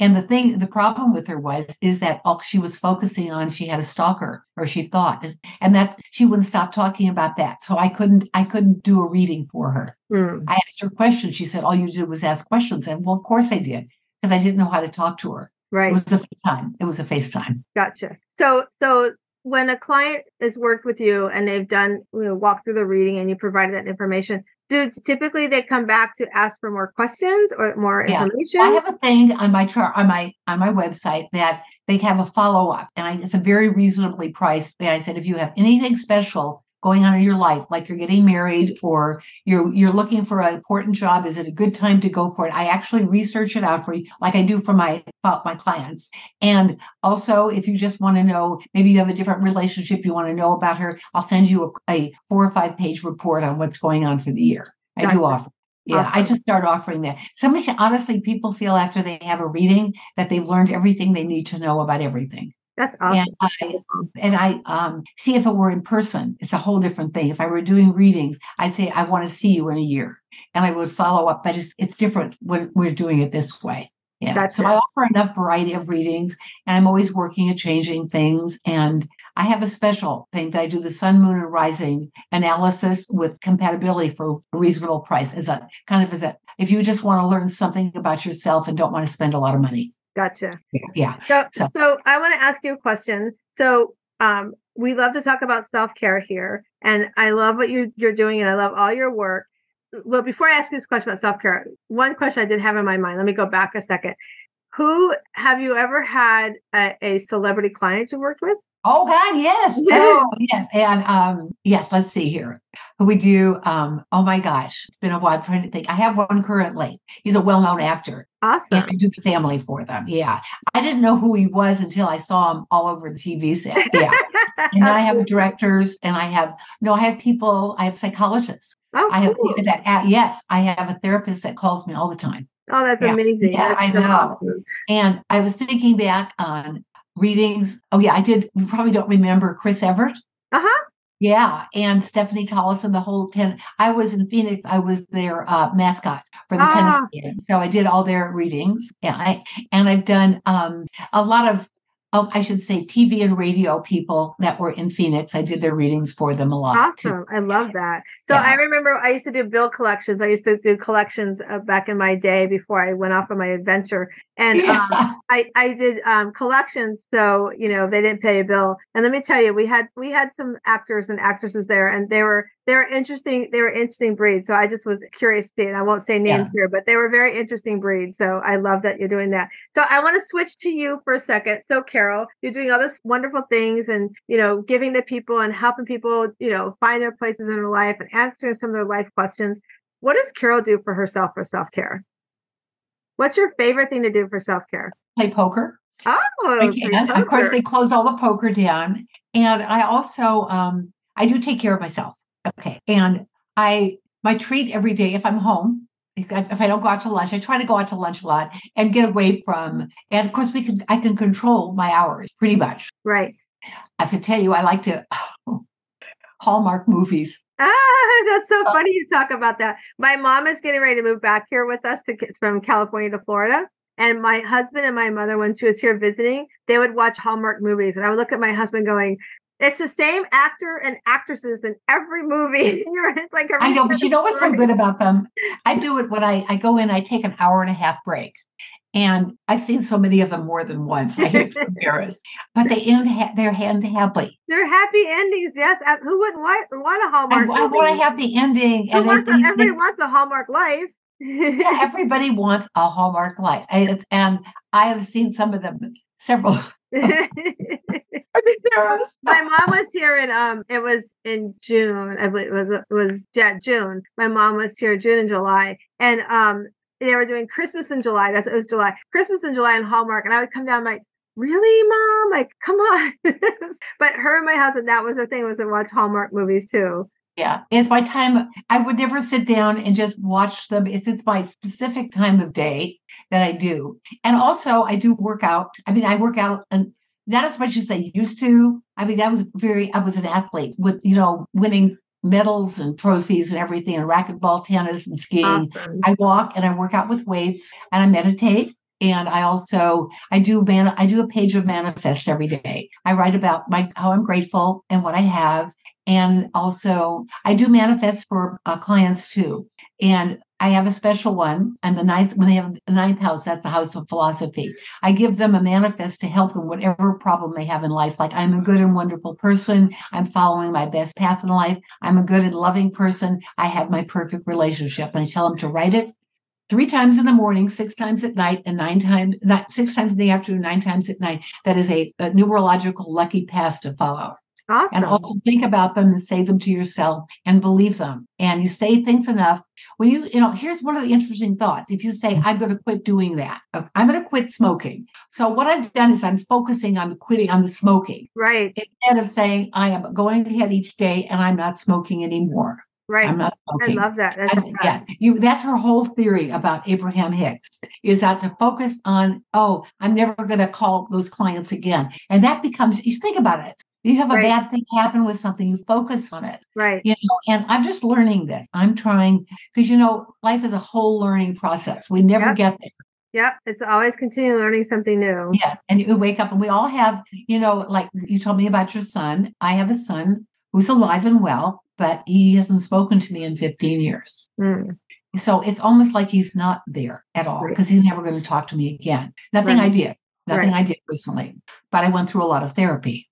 and the thing, the problem with her was is that all she was focusing on, she had a stalker, or she thought, and that she wouldn't stop talking about that. So I couldn't, I couldn't do a reading for her. Mm. I asked her questions. She said, "All you did was ask questions." And well, of course I did, because I didn't know how to talk to her. Right. It was a FaceTime. It was a FaceTime. Gotcha. So, so when a client has worked with you and they've done, you know, walk through the reading and you provided that information, do typically they come back to ask for more questions or more yeah. information? I have a thing on my chart on my on my website that they have a follow up, and I, it's a very reasonably priced. And I said, if you have anything special going on in your life, like you're getting married or you're you're looking for an important job, is it a good time to go for it? I actually research it out for you, like I do for my uh, my clients. And also, if you just want to know, maybe you have a different relationship, you want to know about her, I'll send you a, a four or five page report on what's going on for the year. I gotcha. do offer. Yeah, awesome. I just start offering that. Somebody honestly, people feel after they have a reading that they've learned everything they need to know about everything. That's awesome. And I, and I um, see if it were in person, it's a whole different thing. If I were doing readings, I'd say I want to see you in a year, and I would follow up. But it's it's different when we're doing it this way. Yeah. That's so it. I offer enough variety of readings, and I'm always working at changing things. And I have a special thing that I do the sun, moon, and rising analysis with compatibility for a reasonable price. As a kind of as a if you just want to learn something about yourself and don't want to spend a lot of money. Gotcha. Yeah. So, so, so I want to ask you a question. So, um, we love to talk about self care here, and I love what you you're doing, and I love all your work. Well, before I ask this question about self care, one question I did have in my mind. Let me go back a second. Who have you ever had a, a celebrity client you worked with? Oh God, yes. Oh yes. And um, yes, let's see here. Who we do um, oh my gosh, it's been a while I'm trying to think. I have one currently. He's a well-known actor. Awesome. And I do the family for them. Yeah. I didn't know who he was until I saw him all over the TV set. Yeah. and I have directors and I have no, I have people, I have psychologists. Oh, I have cool. that yes, I have a therapist that calls me all the time. Oh, that's yeah. amazing. Yeah, that's I know. Awesome. And I was thinking back on readings. Oh yeah, I did. You probably don't remember Chris Evert. Uh huh. Yeah, and Stephanie Tolleson, the whole ten. I was in Phoenix. I was their uh, mascot for the ah. tennis game, so I did all their readings. Yeah, I and I've done um, a lot of oh, I should say TV and radio people that were in Phoenix. I did their readings for them a lot. Awesome. Too. I love that. So yeah. I remember I used to do bill collections. I used to do collections uh, back in my day before I went off on my adventure. And yeah. um, I, I did um, collections. So, you know, they didn't pay a bill. And let me tell you, we had, we had some actors and actresses there and they were, they were interesting. They were interesting breeds. So I just was curious to and I won't say names yeah. here, but they were very interesting breeds. So I love that you're doing that. So I want to switch to you for a second. So Carol, you're doing all these wonderful things and, you know, giving to people and helping people, you know, find their places in their life and answering some of their life questions. What does Carol do for herself for self-care? What's your favorite thing to do for self-care? Play poker. Oh, I can. Of course, they close all the poker down. And I also um, I do take care of myself. Okay. And I my treat every day if I'm home, if I don't go out to lunch, I try to go out to lunch a lot and get away from. And of course, we can I can control my hours pretty much. Right. I have to tell you, I like to oh, Hallmark movies. Ah, that's so uh, funny you talk about that. My mom is getting ready to move back here with us to, from California to Florida. And my husband and my mother, when she was here visiting, they would watch Hallmark movies. And I would look at my husband going, it's the same actor and actresses in every movie. it's like I know, but you know what's so good about them? I do it when I, I go in, I take an hour and a half break. And I've seen so many of them more than once. I hate to embarrass, but they end ha- they're happy. They're happy endings. Yes, who wouldn't want, want a Hallmark? I, I want a happy ending. Who and wants a, everybody wants a Hallmark life. yeah, everybody wants a Hallmark life, and I have seen some of them several my mom was here in um it was in June. I believe it was it was yeah, June. My mom was here June and July. And um they were doing Christmas in July. That's it was July. Christmas in July and Hallmark. And I would come down like, really, mom? Like, come on. but her and my husband, that was her thing, was to watch Hallmark movies too. Yeah, it's my time. I would never sit down and just watch them. It's it's my specific time of day that I do, and also I do work out. I mean, I work out and not as much as I used to. I mean, I was very. I was an athlete with you know winning medals and trophies and everything, and racquetball, tennis, and skiing. Awesome. I walk and I work out with weights, and I meditate and i also i do man i do a page of manifests every day i write about my how i'm grateful and what i have and also, I do manifests for uh, clients too. And I have a special one and the ninth, when they have the ninth house, that's the house of philosophy. I give them a manifest to help them whatever problem they have in life. Like I'm a good and wonderful person. I'm following my best path in life. I'm a good and loving person. I have my perfect relationship. And I tell them to write it three times in the morning, six times at night, and nine times, not six times in the afternoon, nine times at night. That is a, a numerological lucky path to follow. Awesome. And also think about them and say them to yourself and believe them. And you say things enough. When you, you know, here's one of the interesting thoughts. If you say, mm-hmm. I'm going to quit doing that, I'm going to quit smoking. So what I've done is I'm focusing on the quitting, on the smoking. Right. Instead of saying, I am going ahead each day and I'm not smoking anymore. Right. I'm not smoking. I love that. That's, I, yeah, you, that's her whole theory about Abraham Hicks is that to focus on, oh, I'm never going to call those clients again. And that becomes, you think about it. You have a right. bad thing happen with something, you focus on it. Right. You know, and I'm just learning this. I'm trying because you know, life is a whole learning process. We never yep. get there. Yep. It's always continue learning something new. Yes. And you wake up and we all have, you know, like you told me about your son. I have a son who's alive and well, but he hasn't spoken to me in 15 years. Mm. So it's almost like he's not there at all because right. he's never going to talk to me again. Nothing right. I did. Nothing right. I did personally. But I went through a lot of therapy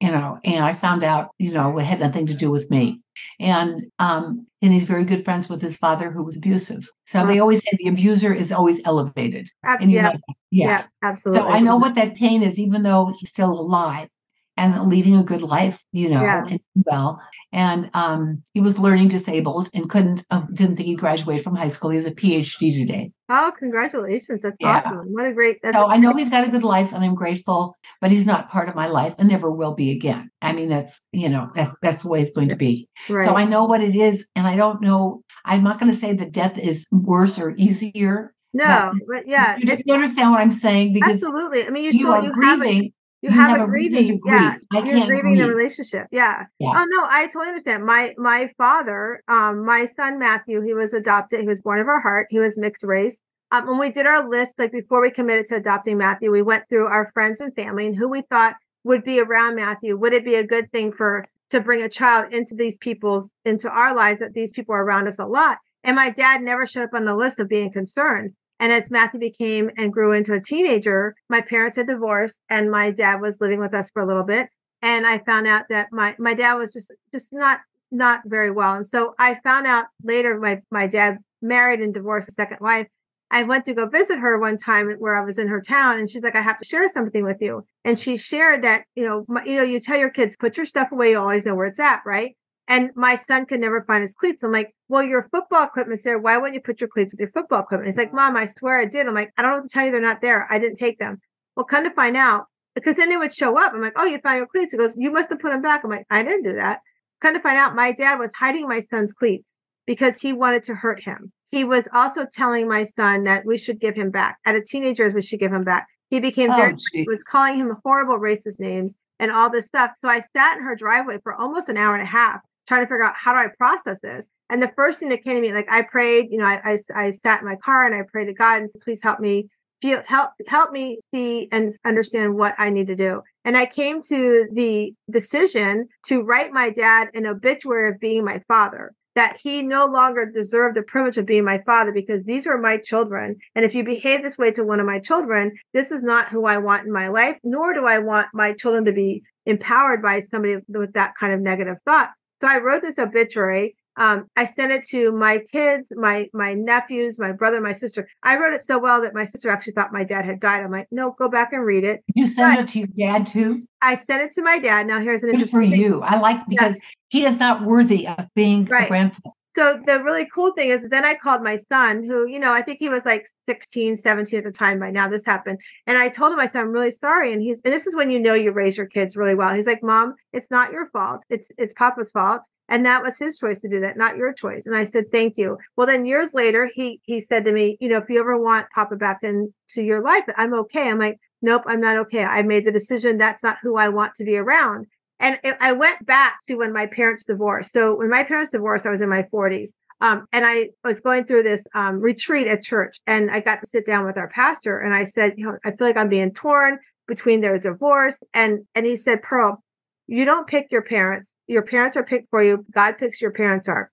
you know, and I found out, you know, it had nothing to do with me. And um, and he's very good friends with his father who was abusive. So they always say the abuser is always elevated. and yeah. Know, yeah. yeah, absolutely. So I know what that pain is, even though he's still alive and leading a good life, you know, yeah. and well. And um, he was learning disabled and couldn't, uh, didn't think he'd graduate from high school. He has a PhD today. Oh, congratulations. That's yeah. awesome. What a great. so I know he's got a good life and I'm grateful, but he's not part of my life and never will be again. I mean, that's, you know, that's, that's the way it's going to be. Right. So I know what it is. And I don't know, I'm not going to say that death is worse or easier. No, but, but yeah. You, you, understand what I'm saying? Because absolutely. I mean, you, you still, are you grieving you, have, have, a grieving, yeah. I you're grieving grieve. the relationship, yeah. yeah. Oh no, I totally understand. My my father, um, my son Matthew, he was adopted. He was born of our heart. He was mixed race. um, when we did our list, like before we committed to adopting Matthew, we went through our friends and family and who we thought would be around Matthew. Would it be a good thing for to bring a child into these people's into our lives that these people are around us a lot? And my dad never showed up on the list of being concerned. And as Matthew became and grew into a teenager, my parents had divorced and my dad was living with us for a little bit. And I found out that my my dad was just just not not very well. And so I found out later my my dad married and divorced a second wife. I went to go visit her one time where I was in her town, and she's like, "I have to share something with you." And she shared that you know, my, you know, you tell your kids put your stuff away. You always know where it's at, right? And my son could never find his cleats. I'm like, "Well, your football equipment's there. Why wouldn't you put your cleats with your football equipment?" He's like, mm. "Mom, I swear I did." I'm like, "I don't know to tell you they're not there. I didn't take them." Well, come to find out, because then they would show up. I'm like, "Oh, you found your cleats?" He goes, "You must have put them back." I'm like, "I didn't do that." Come to find out, my dad was hiding my son's cleats because he wanted to hurt him he was also telling my son that we should give him back. At a teenager, we should give him back. He became oh, very geez. was calling him horrible racist names and all this stuff. So I sat in her driveway for almost an hour and a half trying to figure out how do I process this. And the first thing that came to me, like I prayed, you know, I, I, I sat in my car and I prayed to God and said, please help me feel help help me see and understand what I need to do. And I came to the decision to write my dad an obituary of being my father that he no longer deserved the privilege of being my father because these are my children. And if you behave this way to one of my children, this is not who I want in my life, nor do I want my children to be empowered by somebody with that kind of negative thought. So I wrote this obituary um, I sent it to my kids, my my nephews, my brother, my sister. I wrote it so well that my sister actually thought my dad had died. I'm like, no, go back and read it. You sent but it to your dad too. I sent it to my dad. Now here's an Good interesting for thing. you. I like because he is not worthy of being right. a grandfather so the really cool thing is then I called my son, who, you know, I think he was like 16, 17 at the time by now this happened. And I told him, I said, I'm really sorry. And he's and this is when you know you raise your kids really well. He's like, Mom, it's not your fault. It's it's Papa's fault. And that was his choice to do that, not your choice. And I said, Thank you. Well, then years later, he he said to me, you know, if you ever want Papa back into your life, I'm okay. I'm like, Nope, I'm not okay. I made the decision. That's not who I want to be around. And I went back to when my parents divorced. So when my parents divorced, I was in my 40s. Um, and I was going through this um, retreat at church, and I got to sit down with our pastor, and I said, you know, I feel like I'm being torn between their divorce, and and he said, Pearl, you don't pick your parents. Your parents are picked for you. God picks your parents are.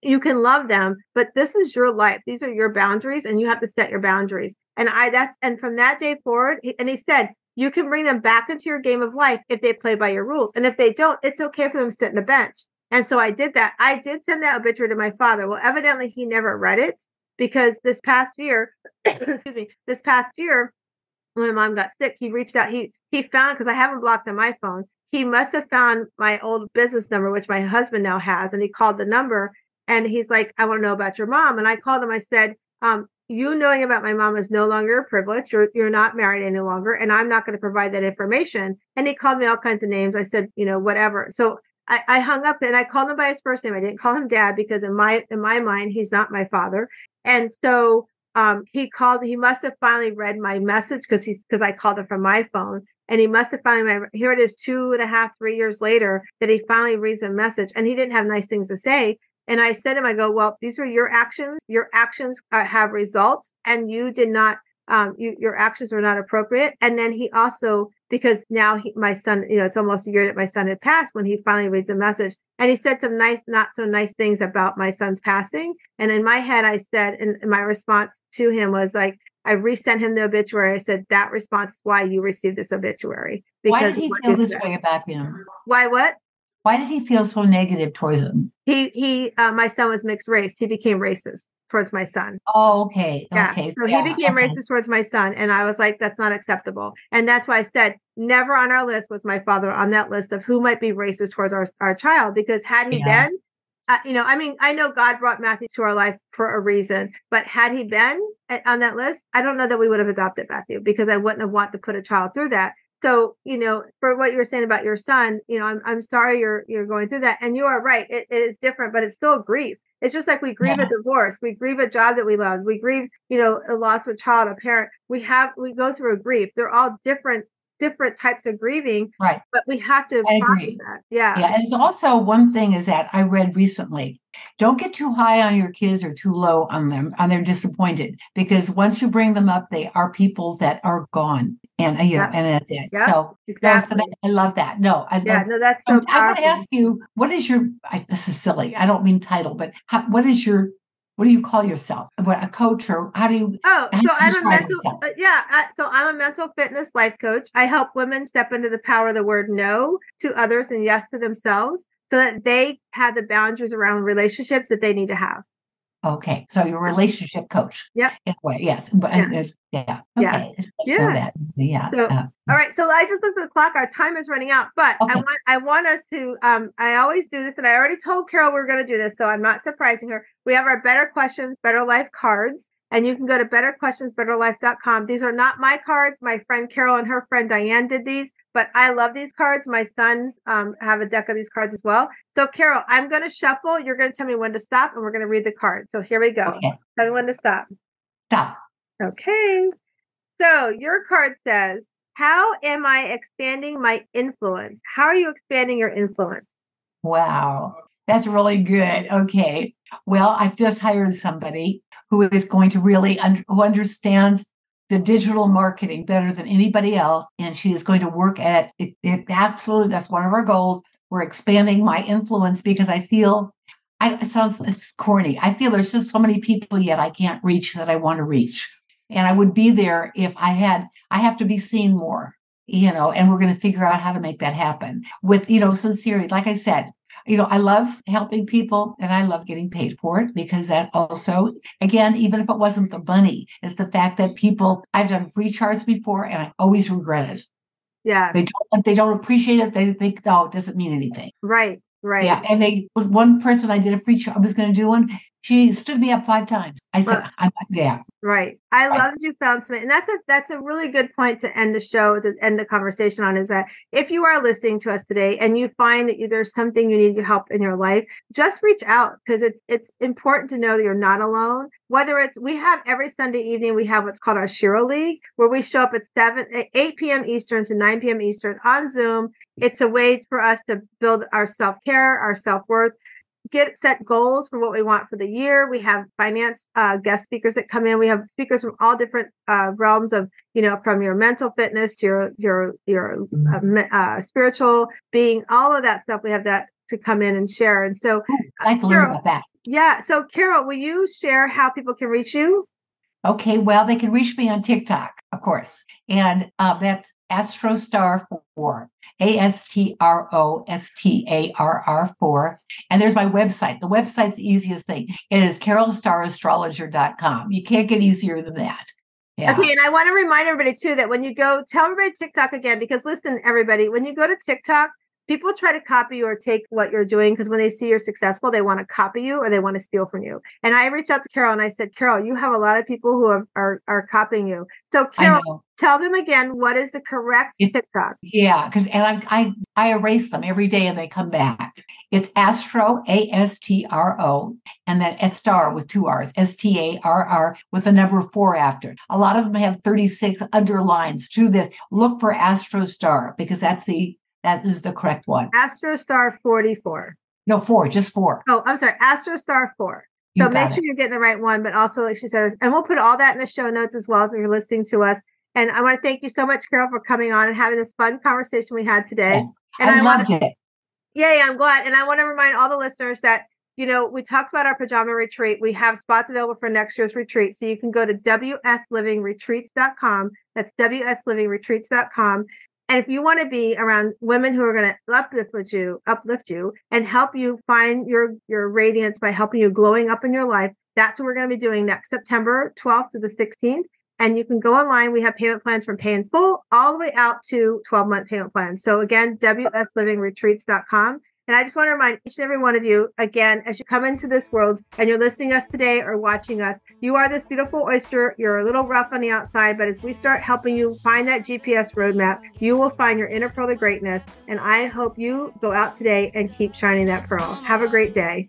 You can love them, but this is your life. These are your boundaries, and you have to set your boundaries. And I that's and from that day forward, and he said, you can bring them back into your game of life if they play by your rules. And if they don't, it's okay for them to sit in the bench. And so I did that. I did send that obituary to my father. Well, evidently he never read it because this past year, excuse me, this past year, when my mom got sick, he reached out. He he found because I haven't blocked on my phone. He must have found my old business number, which my husband now has, and he called the number. And he's like, "I want to know about your mom." And I called him. I said, um, you knowing about my mom is no longer a privilege. You're you're not married any longer, and I'm not going to provide that information. And he called me all kinds of names. I said, you know, whatever. So I, I hung up and I called him by his first name. I didn't call him dad because in my in my mind he's not my father. And so um, he called. He must have finally read my message because he's because I called him from my phone. And he must have finally here it is two and a half, three years later that he finally reads a message. And he didn't have nice things to say. And I said to him, I go, well, these are your actions. Your actions uh, have results, and you did not. Um, you, your actions were not appropriate. And then he also, because now he, my son, you know, it's almost a year that my son had passed when he finally reads a message, and he said some nice, not so nice things about my son's passing. And in my head, I said, and my response to him was like, I resent him the obituary. I said that response why you received this obituary. Because why did he feel this way about him? Why what? Why did he feel so negative towards him? He he uh, my son was mixed race. He became racist towards my son. Oh, okay. Yeah. Okay. So yeah. he became okay. racist towards my son. And I was like, that's not acceptable. And that's why I said never on our list was my father on that list of who might be racist towards our, our child. Because had he yeah. been, uh, you know, I mean, I know God brought Matthew to our life for a reason, but had he been uh, on that list, I don't know that we would have adopted Matthew because I wouldn't have wanted to put a child through that so you know for what you were saying about your son you know i'm, I'm sorry you're you're going through that and you are right it, it is different but it's still grief it's just like we grieve yeah. a divorce we grieve a job that we love we grieve you know a loss of a child a parent we have we go through a grief they're all different different types of grieving. Right. But we have to I agree. that. Yeah. Yeah. And it's also one thing is that I read recently don't get too high on your kids or too low on them on their disappointed because once you bring them up they are people that are gone and you know, and that's it Yep. so Exactly. so that- i love that no i yeah. love No, that's so um, i want to ask you what is your I, this is silly i don't mean title but how, what is your what do you call yourself what a coach or how do you Oh, so you I'm a mental, uh, yeah. Uh, so I'm a mental fitness life coach. I help women step into the power of the word no to others and yes to themselves, so that they have the boundaries around relationships that they need to have. Okay so you're relationship coach Yep. in way yes but Yeah. yeah yeah Yeah. so Yeah. that yeah So- uh, All right, so I just looked at the clock. Our time is running out, but I want I want us to. Um, I always do this, and I already told Carol we are going to do this, so I'm not surprising her. We have our Better Questions, Better Life cards, and you can go to betterquestionsbetterlife.com. These are not my cards. My friend Carol and her friend Diane did these, but I love these cards. My sons um, have a deck of these cards as well. So, Carol, I'm going to shuffle. You're going to tell me when to stop, and we're going to read the card. So here we go. okay Tell me when to stop. stop Okay. So your card says, How am I expanding my influence? How are you expanding your influence? Wow, that's really good. Okay. Well, I've just hired somebody who is going to really un- who understands the digital marketing better than anybody else, and she is going to work at it. it absolutely, that's one of our goals. We're expanding my influence because I feel. I, it sounds it's corny. I feel there's just so many people yet I can't reach that I want to reach, and I would be there if I had. I have to be seen more, you know. And we're going to figure out how to make that happen with, you know, sincerity. Like I said, you know, I love helping people and I love getting paid for it because that also, again, even if it wasn't the money, it's the fact that people, I've done free charts before and I always regret it. Yeah. They don't, they don't appreciate it. They think, oh, it doesn't mean anything. Right. Right. Yeah. And they, with one person I did a free chart, I was going to do one. She stood me up five times. I said, Well- I'm, yeah, Right. I Right. love you found. And that's a that's a really good point to end the show, to end the conversation on is that if you are listening to us today and you find that you, there's something you need to help in your life, just reach out because it's it's important to know that you're not alone. Whether it's we have every Sunday evening, we have what's called our Shero League, where we show up at seven at 8 p.m. Eastern to 9 p.m. Eastern on Zoom. It's a way for us to build our self-care, our self-worth get set goals for what we want for the year. We have finance uh, guest speakers that come in. We have speakers from all different uh, realms of, you know, from your mental fitness to your your your uh, me- uh, spiritual being, all of that stuff. We have that to come in and share. And so, I'd like to learn Carol, about that. yeah. So, Carol, will you share how people can reach you? Okay, well, they can reach me on TikTok, of course, and uh, that's Astrostar four, A S T R O S T A R R four, and there's my website. The website's the easiest thing. It is carolstarrastrologer.com. You can't get easier than that. Yeah. Okay, and I want to remind everybody too that when you go, tell everybody TikTok again because listen, everybody, when you go to TikTok, people try to copy you or take what you're doing because when they see you're successful, they want to copy you or they want to steal from you. And I reached out to Carol and I said, Carol, you have a lot of people who are are, are copying you. So Carol, tell them again what is the correct It- TikTok. Yeah, because and I, I I erase them every day and they come back. It's Astro A S T R O and then S Star with two R's S T A R R with the number four after. it. A lot of them have 36 underlines to this. Look for Astro Star because that's the that is the correct one. Astrostar 44. No, four, just four. Oh, I'm sorry, Astrostar 4. You So make sure it. you're getting the right one, but also like she said, and we'll put all that in the show notes as well if you're listening to us. And I want to thank you so much, Carol, for coming on and having this fun conversation we had today. Yes. And I, I, loved to, it. yeah, yeah, I'm glad. And I want to remind all the listeners that you know we talked about our pajama retreat. We have spots available for next year's retreat, so you can go to wslivingretreats.com. That's wslivingretreats.com. And if you want to be around women who are going to uplift you, uplift you, and help you find your your radiance by helping you glowing up in your life, that's what we're going to be doing next September 12th to the 16th. And you can go online. We have payment plans from pay in full all the way out to 12 month payment plans. So again, wslivingretreats.com. And I just want to remind each and every one of you again, as you come into this world and you're listening us today or watching us, you are this beautiful oyster. You're a little rough on the outside, but as we start helping you find that GPS roadmap, you will find your inner pearl of greatness. And I hope you go out today and keep shining that pearl. Have a great day.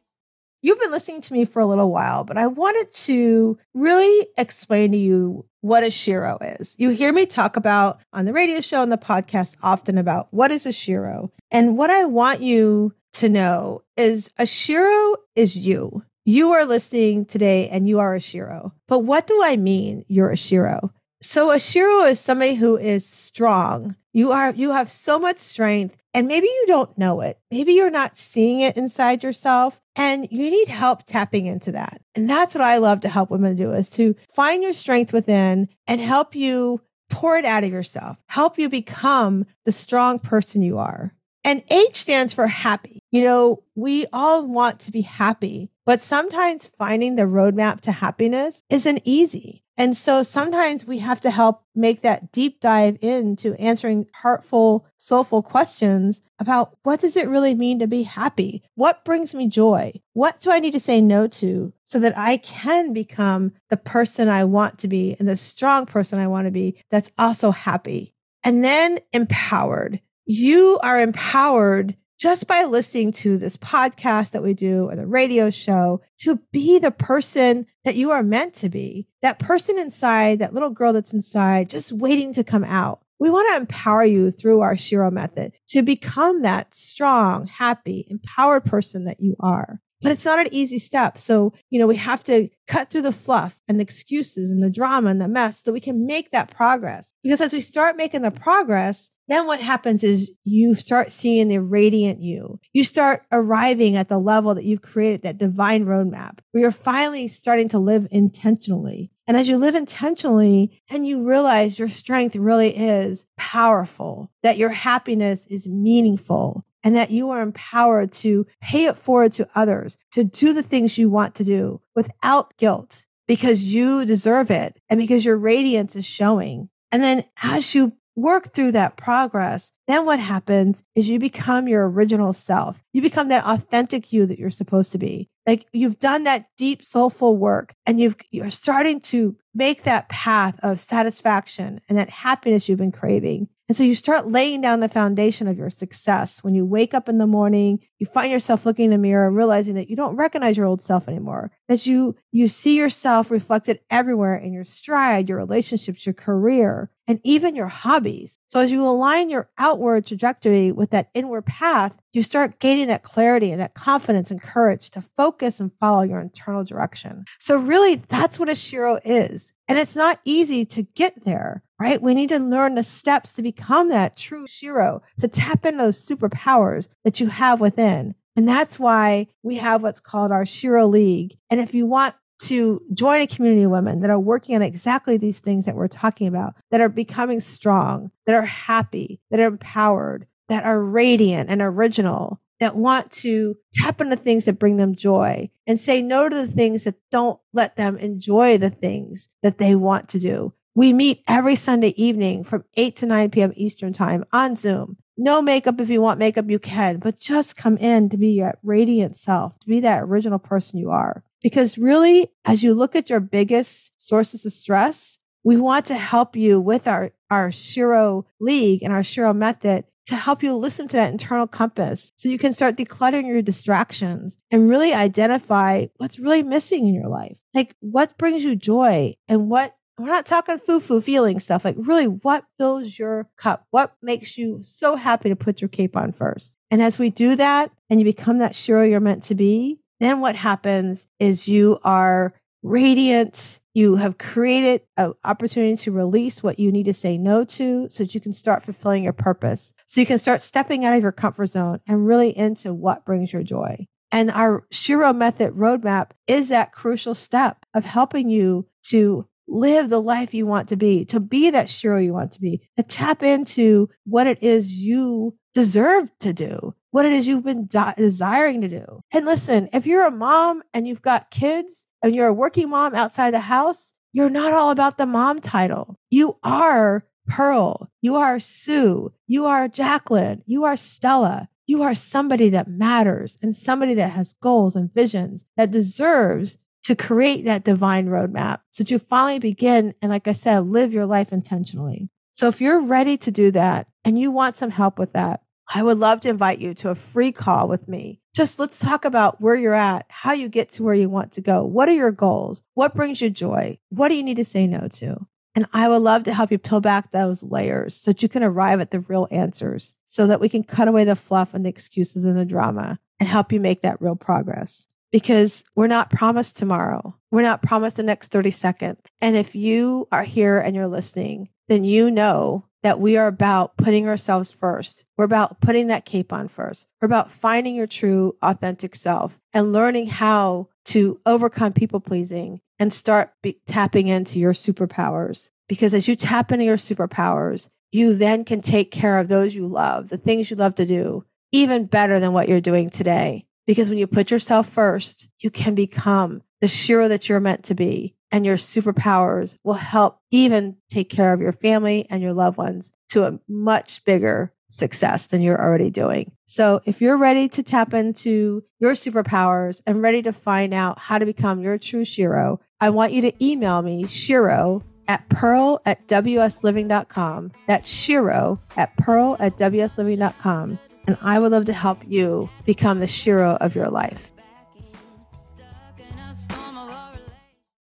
You've been listening to me for a little while, but I wanted to really explain to you what a shero is. You hear me talk about on the radio show and the podcast often about what is a shero. And what I want you to know is a shero is you. You are listening today and you are a shero. But what do I mean you're a shero? So a shero is somebody who is strong. You are you have so much strength and maybe you don't know it. Maybe you're not seeing it inside yourself and you need help tapping into that. And that's what I love to help women do is to find your strength within and help you pour it out of yourself, help you become the strong person you are. And H stands for happy. You know, we all want to be happy, but sometimes finding the roadmap to happiness isn't easy. And so sometimes we have to help make that deep dive into answering heartful, soulful questions about what does it really mean to be happy? What brings me joy? What do I need to say no to so that I can become the person I want to be and the strong person I want to be that's also happy? And then empowered. You are empowered just by listening to this podcast that we do or the radio show to be the person that you are meant to be, that person inside, that little girl that's inside, just waiting to come out. We want to empower you through our Shero method to become that strong, happy, empowered person that you are. But it's not an easy step. So, you know, we have to cut through the fluff and the excuses and the drama and the mess so we can make that progress. Because as we start making the progress, then what happens is you start seeing the radiant you. You start arriving at the level that you've created, that divine roadmap where you're finally starting to live intentionally. And as you live intentionally, then you realize your strength really is powerful, that your happiness is meaningful, and that you are empowered to pay it forward to others, to do the things you want to do without guilt because you deserve it and because your radiance is showing. And then as you work through that progress, then what happens is you become your original self. You become that authentic you that you're supposed to be. Like you've done that deep soulful work and you've, you're starting to make that path of satisfaction and that happiness you've been craving. And so you start laying down the foundation of your success. When you wake up in the morning, you find yourself looking in the mirror, and realizing that you don't recognize your old self anymore, that you, you see yourself reflected everywhere in your stride, your relationships, your career, and even your hobbies. So as you align your outward trajectory with that inward path, you start gaining that clarity and that confidence and courage to focus and follow your internal direction. So really that's what a shero is. And it's not easy to get there, right? We need to learn the steps to become that true Shero, to tap in those superpowers that you have within. And that's why we have what's called our Shero League. And if you want to join a community of women that are working on exactly these things that we're talking about, that are becoming strong, that are happy, that are empowered, that are radiant and original, that want to tap into things that bring them joy and say no to the things that don't let them enjoy the things that they want to do. We meet every Sunday evening from 8 to 9 p.m. Eastern time on Zoom. No makeup. If you want makeup, you can, but just come in to be your radiant self, to be that original person you are. Because really, as you look at your biggest sources of stress, we want to help you with our, our Shero League and our Shero method to help you listen to that internal compass so you can start decluttering your distractions and really identify what's really missing in your life. Like what brings you joy and what we're not talking foo foo feeling stuff. Like, really, what fills your cup? What makes you so happy to put your cape on first? And as we do that and you become that Shero you're meant to be, then what happens is you are radiant. You have created an opportunity to release what you need to say no to so that you can start fulfilling your purpose. So you can start stepping out of your comfort zone and really into what brings your joy. And our Shero method roadmap is that crucial step of helping you to live the life you want to be, to be that Shero you want to be, to tap into what it is you deserve to do, what it is you've been de- desiring to do. And listen, if you're a mom and you've got kids and you're a working mom outside the house, you're not all about the mom title. You are Pearl. You are Sue. You are Jacqueline. You are Stella. You are somebody that matters and somebody that has goals and visions that deserves to create that divine roadmap so that you finally begin and, like I said, live your life intentionally. So if you're ready to do that and you want some help with that, I would love to invite you to a free call with me. Just let's talk about where you're at, how you get to where you want to go. What are your goals? What brings you joy? What do you need to say no to? And I would love to help you peel back those layers so that you can arrive at the real answers so that we can cut away the fluff and the excuses and the drama and help you make that real progress. Because we're not promised tomorrow. We're not promised the next 30 seconds. And if you are here and you're listening, then you know that we are about putting ourselves first. We're about putting that cape on first. We're about finding your true, authentic self and learning how to overcome people pleasing and start be- tapping into your superpowers. Because as you tap into your superpowers, you then can take care of those you love, the things you love to do, even better than what you're doing today. Because when you put yourself first, you can become the Shero that you're meant to be. And your superpowers will help even take care of your family and your loved ones to a much bigger success than you're already doing. So if you're ready to tap into your superpowers and ready to find out how to become your true Shero, I want you to email me, Shero at pearl at wsliving.com. That's Shero at pearl at wsliving.com. And I would love to help you become the Shero of your life.